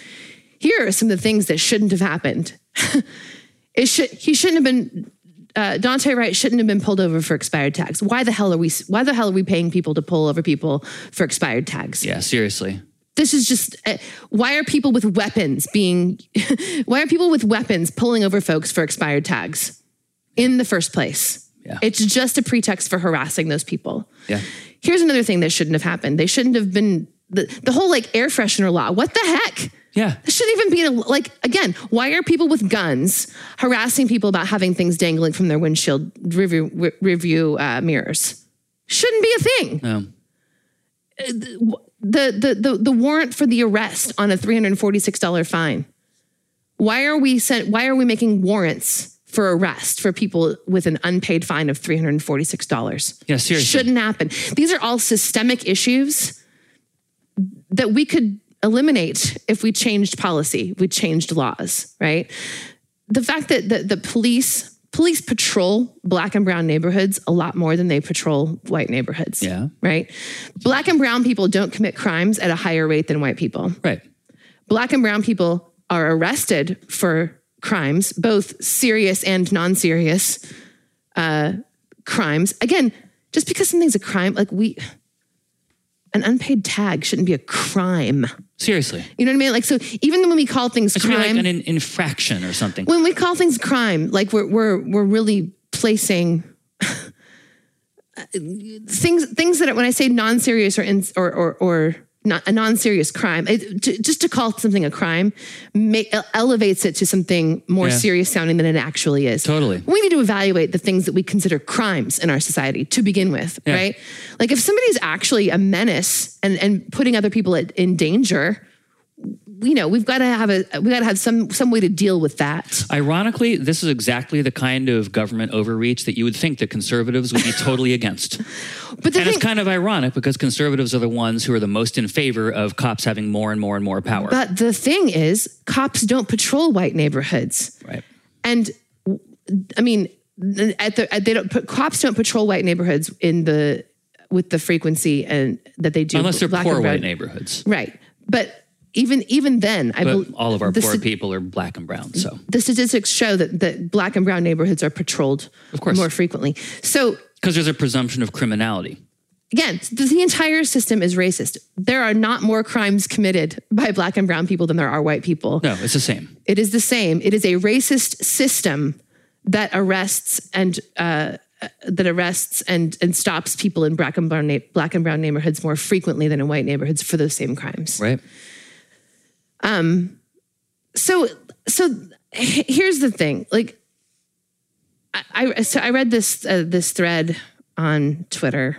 here are some of the things that shouldn't have happened. it should, he shouldn't have been, uh, Daunte Wright shouldn't have been pulled over for expired tags. Why the hell are we, why the hell are we paying people to pull over people for expired tags?
Yeah, seriously.
This is just, uh, why are people with weapons being, why are people with weapons pulling over folks for expired tags in the first place?
Yeah.
It's just a pretext for harassing those people.
Yeah.
Here's another thing that shouldn't have happened. They shouldn't have been the, the whole like air freshener law. What the heck?
Yeah.
This shouldn't even be a, like, again, why are people with guns harassing people about having things dangling from their windshield review, review uh, mirrors? Shouldn't be a thing.
No.
Uh, the, the, the, the warrant for the arrest on a $346 fine. Why are we sent, why are we making warrants for arrest for people with an unpaid fine of $346.
Yeah, seriously.
Shouldn't happen. These are all systemic issues that we could eliminate if we changed policy, we changed laws, right? The fact that the, the police police patrol black and brown neighborhoods a lot more than they patrol white neighborhoods.
Yeah.
Right? Black and brown people don't commit crimes at a higher rate than white people.
Right.
Black and brown people are arrested for crimes, both serious and non serious uh, crimes. Again, just because something's a crime, like we, an unpaid tag shouldn't be a crime.
Seriously.
You know what I mean? Like, so even when we call things
it
crime,
like an infraction or something.
When we call things crime, like we're we're we're really placing things things that when I say non-serious or in, or or, or not a non-serious crime it, to, just to call something a crime may, elevates it to something more yeah. serious sounding than it actually is
totally
we need to evaluate the things that we consider crimes in our society to begin with yeah. right like if somebody's actually a menace and, and putting other people at, in danger you know we've got to have a we got to have some some way to deal with that.
Ironically this is exactly the kind of government overreach that you would think that conservatives would be totally against. But and thing, it's kind of ironic because conservatives are the ones who are the most in favor of cops having more and more and more power.
But the thing is cops don't patrol white neighborhoods.
Right.
And i mean at the at, they don't cops don't patrol white neighborhoods in the with the frequency and that they do
unless they're poor white neighborhoods.
Right. But even even then,
I believe all of our poor st- people are black and brown. So
the statistics show that that black and brown neighborhoods are patrolled,
of course,
more frequently. So
because there's a presumption of criminality.
Again, the, the entire system is racist. There are not more crimes committed by black and brown people than there are white people.
No, it's the same.
It is the same. It is a racist system that arrests and uh, that arrests and and stops people in black and brown na- black and brown neighborhoods more frequently than in white neighborhoods for those same crimes.
Right.
Um, so so here's the thing. Like, I, I so I read this uh, this thread on Twitter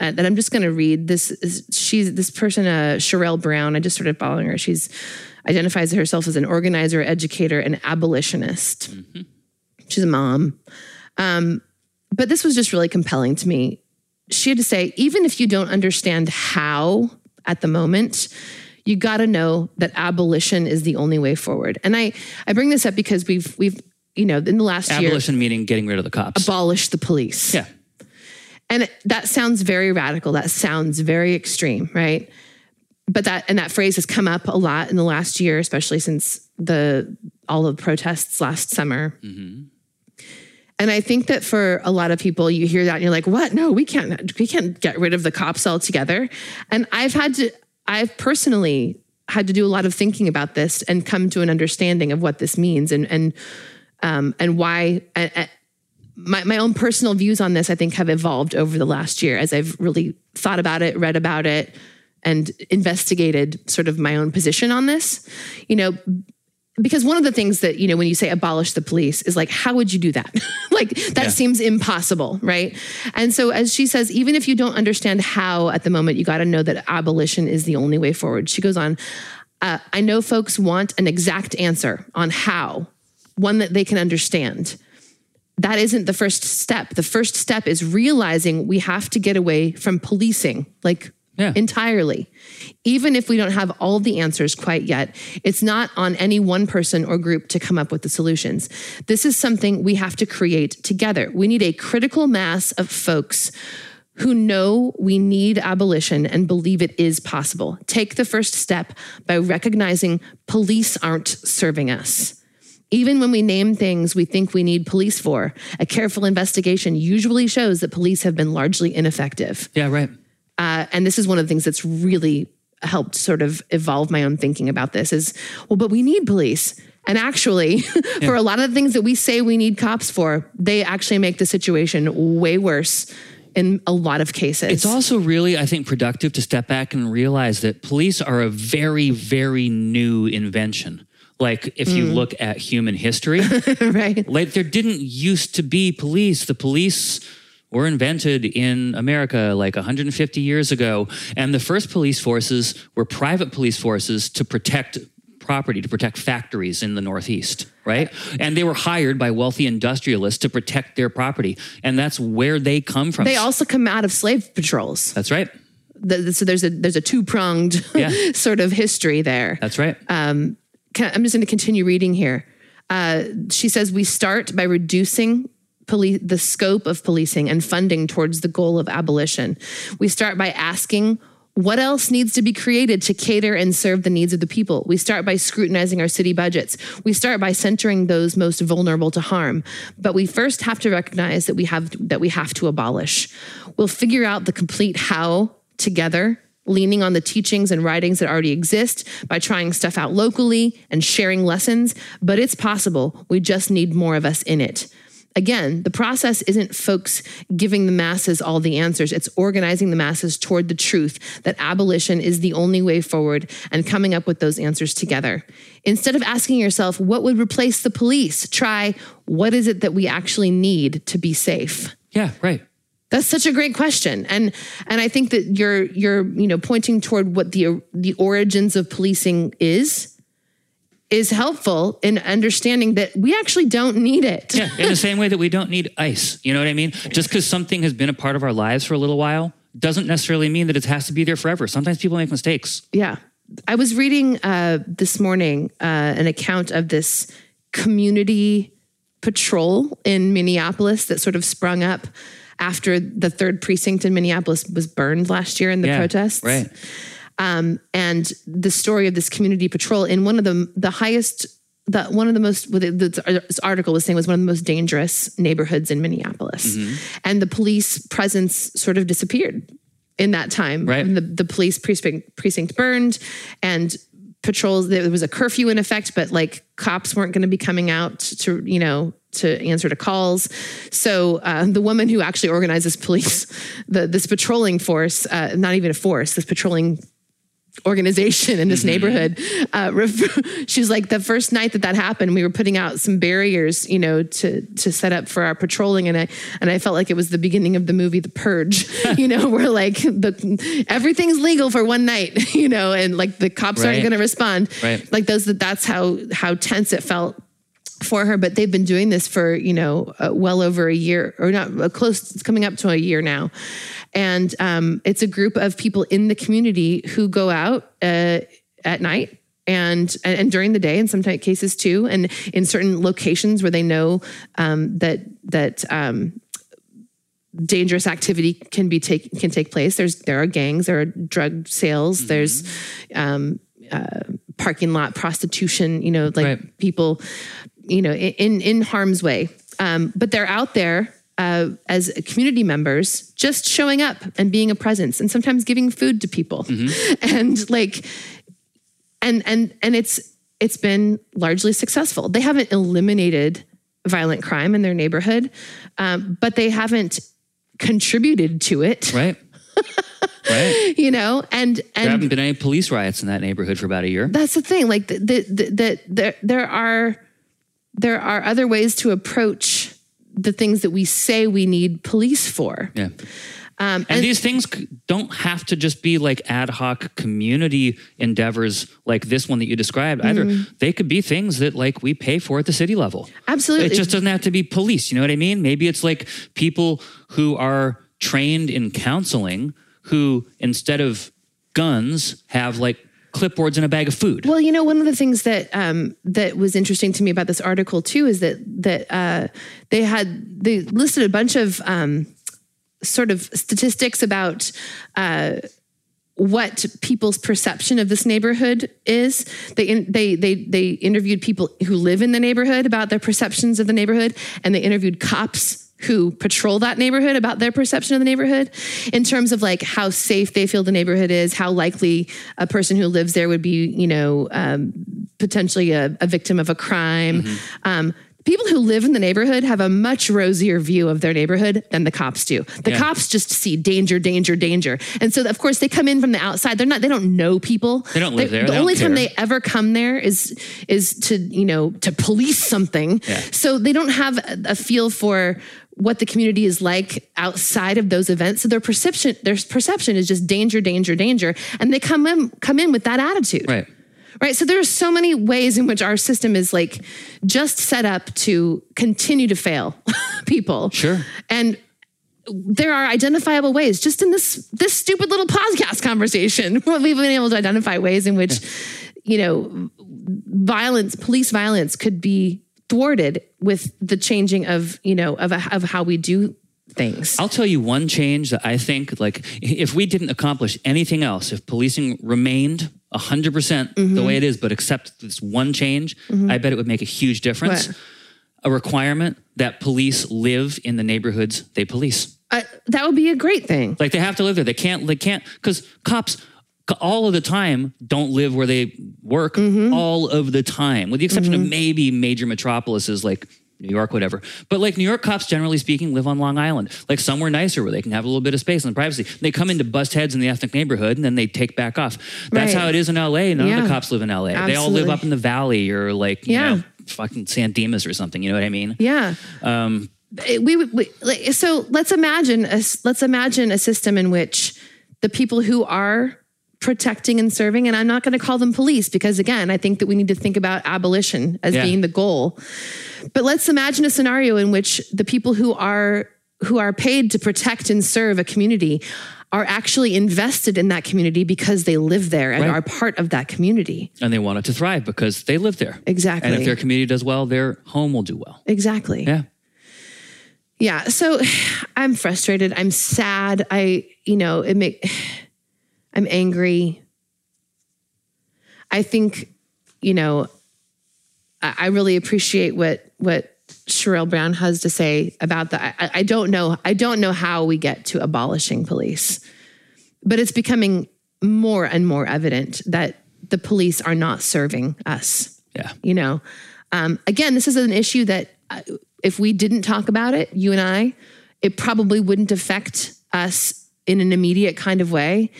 uh, that I'm just going to read. This is she's this person, uh, Sherelle Brown. I just started following her. She's identifies herself as an organizer, educator, and abolitionist. Mm-hmm. She's a mom. Um, but this was just really compelling to me. She had to say, even if you don't understand how at the moment, you got to know that abolition is the only way forward. And I, I bring this up because we've, we've, you know, in the last year,
Abolition meaning getting rid of the cops.
abolish the police.
yeah.
And that sounds very radical. That sounds very extreme, right? But that and that phrase has come up a lot in the last year, especially since the all of the protests last summer. Mm-hmm. And I think that for a lot of people, you hear that and you're like, "What? No, we can't. We can't get rid of the cops altogether." And I've had to. I've personally had to do a lot of thinking about this and come to an understanding of what this means and and um, and why. My, my own personal views on this, I think, have evolved over the last year as I've really thought about it, read about it, and investigated sort of my own position on this. You know, because one of the things that, you know, when you say abolish the police is like, how would you do that? like, that
Yeah.
seems impossible, right? And so, as she says, even if you don't understand how at the moment, you got to know that abolition is the only way forward. She goes on, uh, I know folks want an exact answer on how, one that they can understand that isn't the first step. The first step is realizing we have to get away from policing, like
Yeah.
entirely. Even if we don't have all the answers quite yet, it's not on any one person or group to come up with the solutions. This is something we have to create together. We need a critical mass of folks who know we need abolition and believe it is possible. Take the first step by recognizing police aren't serving us. Even when we name things we think we need police for, a careful investigation usually shows that police have been largely ineffective.
Yeah, right.
Uh, and this is one of the things that's really helped sort of evolve my own thinking about this is, well, but we need police. And actually, for a lot of the things that we say we need cops for, they actually make the situation way worse in a lot of cases.
It's also really, I think, productive to step back and realize that police are a very, very new invention. Like if you look at human history,
right.
like there didn't used to be police. The police were invented in America like 150 years ago. And the first police forces were private police forces to protect property, to protect factories in the Northeast, right? And they were hired by wealthy industrialists to protect their property. And that's where they come from.
They also come out of slave patrols.
that's right.
The- so there's a there's a two pronged
Yeah.
sort of history there.
That's right.
can, I'm just going to continue reading here. Uh, she says we start by reducing police the scope of policing and funding towards the goal of abolition. We start by asking what else needs to be created to cater and serve the needs of the people. We start by scrutinizing our city budgets. We start by centering those most vulnerable to harm. But we first have to recognize that we have that we have to abolish. We'll figure out the complete how together leaning on the teachings and writings that already exist by trying stuff out locally and sharing lessons, but it's possible. We just need more of us in it. Again, the process isn't folks giving the masses all the answers. It's organizing the masses toward the truth that abolition is the only way forward and coming up with those answers together. Instead of asking yourself, what would replace the police? Try, what is it that we actually need to be safe?
Yeah, right.
That's such a great question, and and I think that you're you're you know pointing toward what the the origins of policing is is helpful in understanding that we actually don't need it.
Yeah, in the same way that we don't need ice. You know what I mean? Just because something has been a part of our lives for a little while doesn't necessarily mean that it has to be there forever. Sometimes people make mistakes.
Yeah. I was reading uh, this morning uh, an account of this community patrol in Minneapolis that sort of sprung up after the third precinct in Minneapolis was burned last year in the
Yeah,
protests.
right.
Um, and the story of this community patrol in one of the the highest the one of the most what it- the this article was saying was one of the most dangerous neighborhoods in Minneapolis,
Mm-hmm.
and the police presence sort of disappeared in that time.
Right.
the the police precinct precinct burned, and patrols there was a curfew in effect, but like cops weren't going to be coming out to you know to answer to calls. So uh, the woman who actually organizes this police, the this patrolling force, uh, not even a force, this patrolling organization in this neighborhood. Uh, ref- she's like the first night that that happened, we were putting out some barriers, you know, to to set up for our patrolling, and I and I felt like it was the beginning of the movie The Purge, you know, where like the everything's legal for one night, you know, and like the cops aren't going to respond,
Right.
Like those that that's how how tense it felt for her but they've been doing this for you know uh, well over a year or not uh, close it's coming up to a year now and um, it's a group of people in the community who go out uh, at night and and during the day in some type cases too and in certain locations where they know um, that that um, dangerous activity can be take can take place there's there are gangs there are drug sales
Mm-hmm.
there's um, uh, parking lot prostitution you know like
Right.
people you know in in harm's way um, but they're out there uh, as community members just showing up and being a presence and sometimes giving food to people and like and and and it's it's been largely successful. They haven't eliminated violent crime in their neighborhood, um, but they haven't contributed to it.
Right. right.
You know, and and There
haven't been any police riots in that neighborhood for about a year.
that's the thing. Like that the, the, the, there there are there are other ways to approach the things that we say we need police for.
Yeah.
Um,
And these things don't have to just be like ad hoc community endeavors like this one that you described either.
Mm-hmm.
They could be things that like we pay for at the city level.
Absolutely.
It just doesn't have to be police. You know what I mean? Maybe it's like people who are trained in counseling who instead of guns have like clipboards and a bag of food.
Well, you know, one of the things that um, that was interesting to me about this article too is that that uh, they had they listed a bunch of um, sort of statistics about. Uh, what people's perception of this neighborhood is. They they they they interviewed people who live in the neighborhood about their perceptions of the neighborhood, and they interviewed cops who patrol that neighborhood about their perception of the neighborhood in terms of like how safe they feel the neighborhood is, how likely a person who lives there would be, you know, um, potentially a, a victim of a crime. Um, people who live in the neighborhood have a much rosier view of their neighborhood than the cops do. The
Yeah.
cops just see danger, danger, danger, and so of course they come in from the outside. They're not. They don't know people.
They don't live there.
The
They
only time they ever come there is is to you know to police something.
Yeah.
So they don't have a, a feel for what the community is like outside of those events. So their perception their perception is just danger, danger, danger, and they come in come in with that attitude.
right.
Right. So there are so many ways in which our system is like just set up to continue to fail people.
Sure.
And there are identifiable ways just in this this stupid little podcast conversation we've been able to identify ways in which you know violence police violence could be thwarted with the changing of you know of, of how we do things
I'll tell you one change that I think, like, if we didn't accomplish anything else, if policing remained 100%
Mm-hmm.
the way it is, but except this one change, I bet it would make a huge difference.
What?
A requirement that police live in the neighborhoods they police.
uh, that would be a great thing
Like, they have to live there. They can't, they can't, because cops all of the time don't live where they work
Mm-hmm.
all of the time, with the exception of maybe major metropolises like New York, whatever. But like New York cops, generally speaking, live on Long Island, like somewhere nicer where they can have a little bit of space and privacy. They come in to bust heads in the ethnic neighborhood and then they take back off. That's
Right.
how it is in LA. None of the cops live in LA. They all live up in the valley or like, you
Yeah.
know, fucking San Dimas or something. You know what I mean?
Yeah. Um, we, would- we so let's imagine a, let's imagine a system in which the people who are protecting and serving, and I'm not going to call them police because again, I think that we need to think about abolition as
Yeah.
being the goal. But let's imagine a scenario in which the people who are who are paid to protect and serve a community are actually invested in that community because they live there and
Right.
are part of that community.
And they want it to thrive because they live there.
Exactly.
And if their community does well, their home will do well.
Exactly.
Yeah.
Yeah. So I'm frustrated. I'm sad. I, you know, it make I'm angry. I think, you know, I, really appreciate what what Sherelle Brown has to say about that. I, I don't know. I don't know how we get to abolishing police, but it's becoming more and more evident that the police are not serving us
Yeah.
you know um, again this is an issue that uh, if we didn't talk about it you and i it probably wouldn't affect us in an immediate kind of way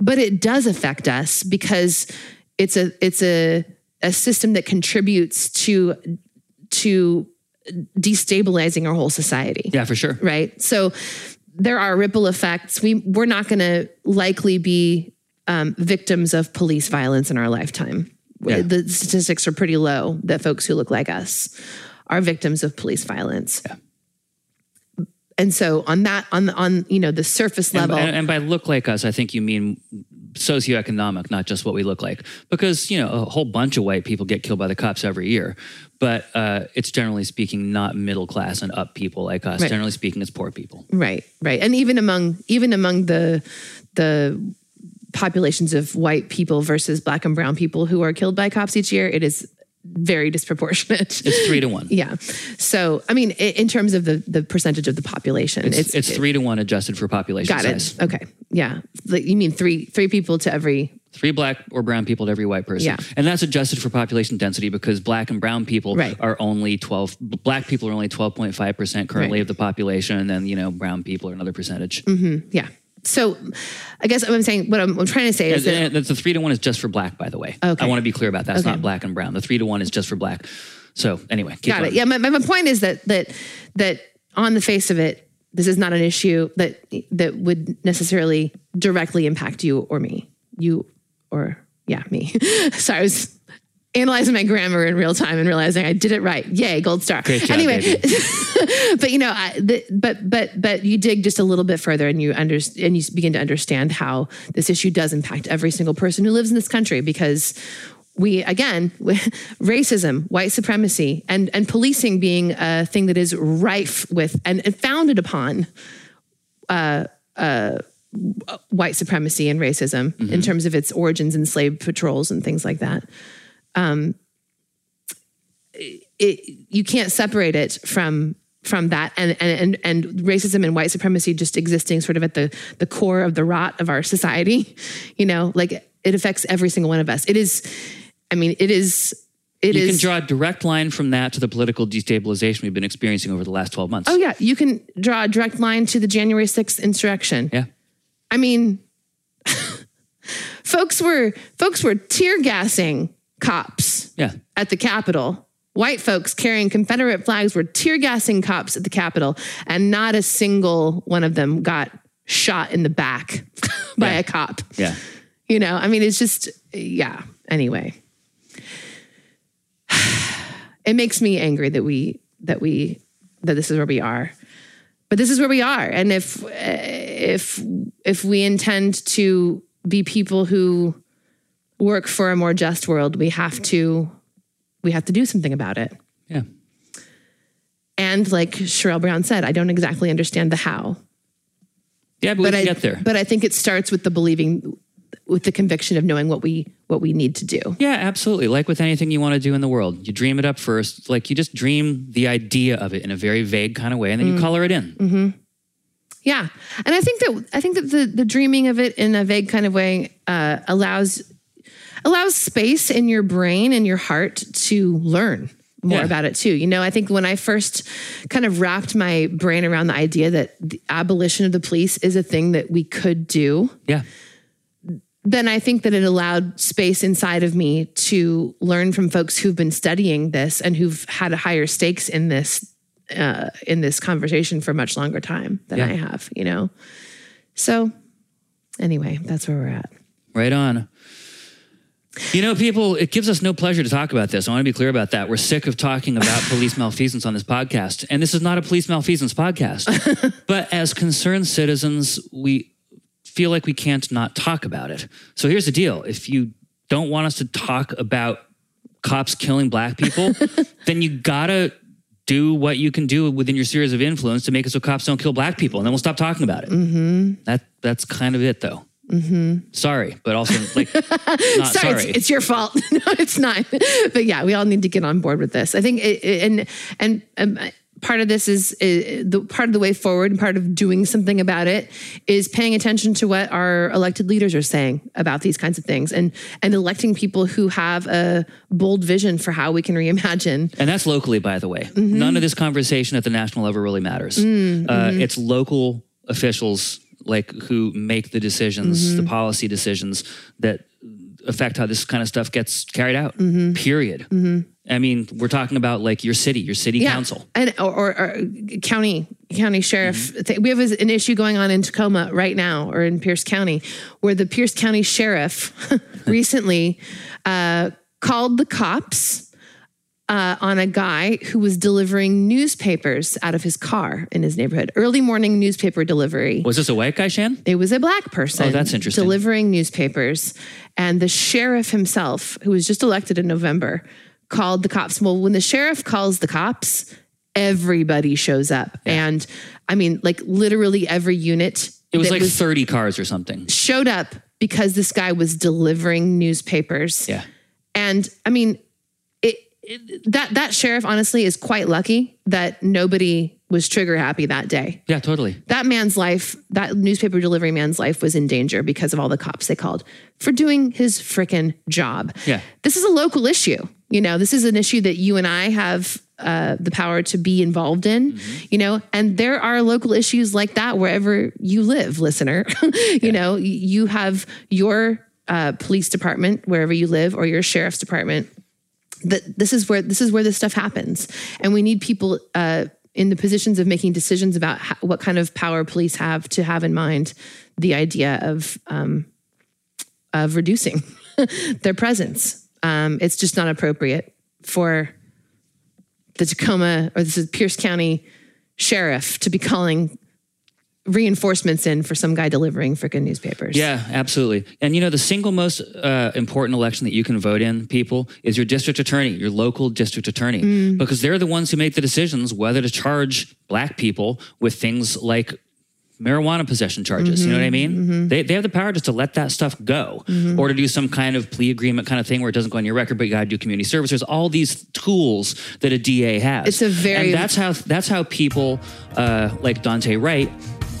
but it does affect us because it's a it's a a system that contributes to to destabilizing our whole society
Yeah, for sure.
right? So there are ripple effects. We we're not going to likely be um, victims of police violence in our lifetime.
Yeah.
The statistics are pretty low that folks who look like us are victims of police violence. And so on that on on you know the surface
And,
level,
and, and by look like us, I think you mean socioeconomic, not just what we look like. Because, you know, a whole bunch of white people get killed by the cops every year. But uh, it's generally speaking not middle class and up people like us.
Right.
Generally speaking, it's poor people.
Right, right. And even among even among the the populations of white people versus black and brown people who are killed by cops each year, it is very disproportionate.
It's three to one.
yeah. So, I mean, in terms of the the percentage of the population,
It's, it's, three to one adjusted for population
got
size.
it. Okay. Yeah. You mean three three people to every
Three black or brown people to every white person.
Yeah.
And that's adjusted for population density because black and brown people
Right.
are only 12, black people are only 12.5% currently
Right.
of the population. And then, you know, brown people are another percentage. Mm-hmm.
yeah. So, I guess what I'm saying, what I'm, I'm trying to say is that
the three to one is just for black, by the way.
Okay.
I want to be clear about that. It's
Okay.
not black and brown. The three to one is just for black. So anyway, keep
Got
going.
it. Yeah, my, my my point is that that that on the face of it, this is not an issue that that would necessarily directly impact you or me. You or yeah, me. Sorry, I was analyzing my grammar in real time and realizing I did it right. Yay, gold star.
Job,
anyway, but you know, I, the, but but but you dig just a little bit further, and you under, and you begin to understand how this issue does impact every single person who lives in this country because we again racism white supremacy and and policing being a thing that is rife with and, and founded upon uh, uh, white supremacy and racism in terms of its origins in slave patrols and things like that Um, it, you can't separate it from from that and, and and and racism and white supremacy just existing sort of at the the core of the rot of our society you know like it affects every single one of us it is i mean it is it
You
is-
can draw a direct line from that to the political destabilization we've been experiencing over the last 12 months.
oh yeah you can draw a direct line to the january 6th insurrection
Yeah.
i mean folks were folks were tear gassing cops
Yeah.
at the Capitol. White folks carrying Confederate flags were tear gassing cops at the Capitol, and not a single one of them got shot in the back by
Yeah.
a cop.
Yeah.
You know, I mean, it's just, yeah. Anyway, it makes me angry that we, that we, that this is where we are. But this is where we are. And if, eh, if, if we intend to be people who work for a more just world, we have to, we have to do something about it.
Yeah.
And like Sherelle Brown said, I don't exactly understand the how,
Yeah, but, we
but
can
I
get there.
But I think it starts with the believing, with the conviction of knowing what we what we need to do.
Yeah, absolutely. Like with anything you want to do in the world, you dream it up first. Like you just dream the idea of it in a very vague kind of way, and then
Mm.
you color it in.
Yeah, and I think that I think that the the dreaming of it in a vague kind of way uh, allows allows space in your brain and your heart to learn more
Yeah.
about it too. You know, I think when I first kind of wrapped my brain around the idea that the abolition of the police is a thing that we could do,
Yeah.
then I think that it allowed space inside of me to learn from folks who've been studying this and who've had higher stakes in this uh, in this conversation for much longer time than
Yeah.
I have. You know, so anyway, that's where we're at.
Right on. You know, people, it gives us no pleasure to talk about this. I want to be clear about that. We're sick of talking about police malfeasance on this podcast. And this is not a police malfeasance podcast. but as concerned citizens, we feel like we can't not talk about it. So here's the deal if you don't want us to talk about cops killing black people, then you gotta do what you can do within your series of influence to make it so cops don't kill black people, and then we'll stop talking about it. Mm-hmm. That that's kind of it, though. Sorry, but also like not
Sorry,
sorry.
It's, it's your fault. no, it's not. But yeah, we all need to get on board with this. I think, it, it- and and um, part of this is uh, the part of the way forward, and part of doing something about it is paying attention to what our elected leaders are saying about these kinds of things, and and electing people who have a bold vision for how we can reimagine.
and that's locally, by the way.
Mm-hmm.
None of this conversation at the national level really matters.
Mm,
Uh,
mm-hmm.
it's local officials like who make the decisions,
Mm-hmm.
the policy decisions that affect how this kind of stuff gets carried out.
Mm-hmm.
Period. I mean, we're talking about like your city, your city council.
and or, or, or county county sheriff. th- We have an issue going on in Tacoma right now, or in Pierce County, where the Pierce County sheriff recently uh, called the cops uh, on a guy who was delivering newspapers out of his car in his neighborhood. Early morning newspaper delivery.
Was this a white guy, Shan?
It was a black person.
Oh, that's interesting.
Delivering newspapers. And the sheriff himself, who was just elected in November, called the cops. Well, when the sheriff calls the cops, everybody shows up. And I mean, like literally every unit.
It was like 30 cars or something.
showed up because this guy was delivering newspapers.
Yeah.
And I mean, that that sheriff honestly is quite lucky that nobody was trigger happy that day.
Yeah, totally.
That man's life, that newspaper delivery man's life was in danger because of all the cops they called for doing his frickin' job.
Yeah.
This is a local issue. You know, this is an issue that you and I have uh, the power to be involved in, you know, and there are local issues like that wherever you live, listener. you know, you have your uh, police department wherever you live or your sheriff's department that this is where this is where this stuff happens. And we need people uh, in the positions of making decisions about how, what kind of power police have to have in mind the idea of um, of reducing their presence. Um, it's just not appropriate for the tacoma or this is pierce county sheriff to be calling reinforcements in for some guy delivering freaking newspapers
Yeah, absolutely. And you know, the single most uh, important election that you can vote in, people, is your district attorney, your local district attorney, because they're the ones who make the decisions whether to charge black people with things like marijuana possession charges. You know what I mean? They, they have the power just to let that stuff go or to do some kind of plea agreement kind of thing where it doesn't go on your record, but you got to do community service. There's all these tools that a DA has.
It's a very-
And that's how, that's how people uh, like Daunte Wright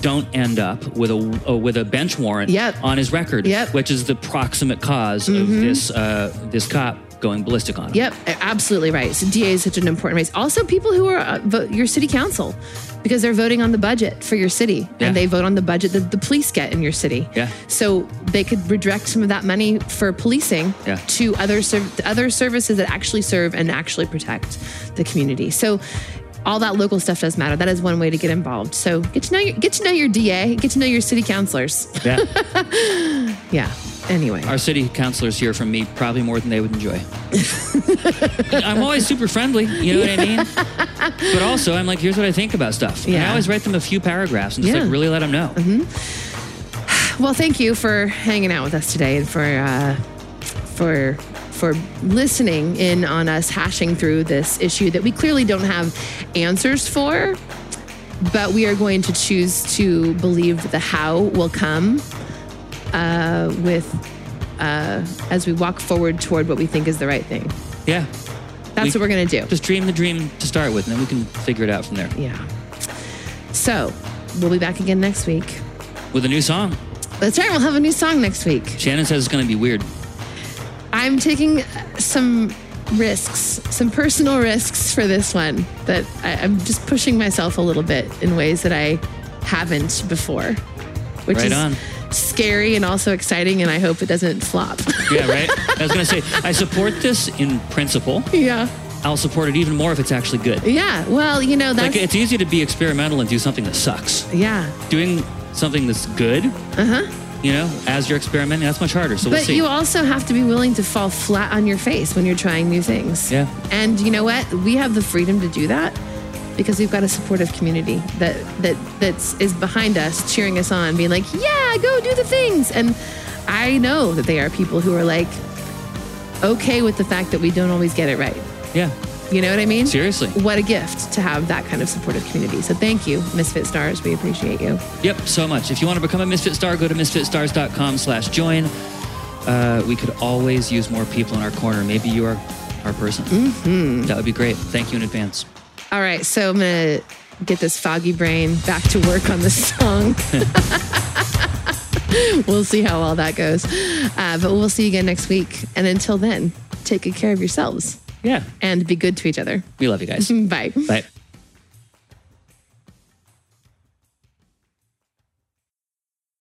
don't end up with a, uh, with a bench warrant
Yep.
on his record,
Yep.
which is the proximate cause of this uh, this cop going ballistic on him.
Yep, absolutely right. So DA is such an important race. Also, people who are uh, vote your city council because they're voting on the budget for your city
Yeah.
and they vote on the budget that the police get in your city.
Yeah.
So they could redirect some of that money for policing
Yeah.
to other serv- other services that actually serve and actually protect the community. So all that local stuff does matter. That is one way to get involved. So get to know your get to know your DA, get to know your city councilors.
Yeah.
Yeah. Anyway.
Our city councilors hear from me probably more than they would enjoy. I'm always super friendly, you know what I mean? But also, I'm like, here's what I think about stuff. And I always write them a few paragraphs and just
Yeah.
like really let them know.
Well, thank you for hanging out with us today and for uh, for for listening in on us hashing through this issue that we clearly don't have answers for, but we are going to choose to believe the how will come uh, with uh, as we walk forward toward what we think is the right thing.
Yeah.
That's
We-
what we're going to do.
Just dream the dream to start with, and then we can figure it out from there
Yeah. So we'll be back again next week.
with a new song.
That's right. We'll have a new song next week.
Shannon says it's going to be weird.
I'm taking some risks, some personal risks for this one that I, I'm just pushing myself a little bit in ways that I haven't before, which
Right
is
on.
scary and also exciting. And I hope it doesn't flop.
Yeah, right? I was going to say, I support this in principle.
yeah.
I'll support it even more if it's actually good.
Yeah. Well, you know, that's,
Like, it's easy to be experimental and do something that sucks.
yeah.
Doing something that's good, uh-huh. You know, as you're experimenting, that's much harder. So we'll.
But
see.
you also have to be willing to fall flat on your face when you're trying new things.
Yeah.
And you know what? We have the freedom to do that because we've got a supportive community that that that's is behind us, cheering us on, being like, "Yeah, go do the things." And I know that they are people who are like okay with the fact that we don't always get it right.
yeah,
You know what I mean?
seriously.
What a gift to have that kind of supportive community. So thank you, Misfit Stars. We appreciate you.
Yep, so much. If you want to become a Misfit Star, go to misfitstars.com slash join. Uh, we could always use more people in our corner. Maybe you are our person. Mm-hmm. That would be great. Thank you in advance.
All right, so I'm gonna get this foggy brain back to work on this song. we'll see how all that goes, uh, but we'll see you again next week. And until then, take good care of yourselves
Yeah,
and be good to each other.
we love you guys.
Bye.
Bye.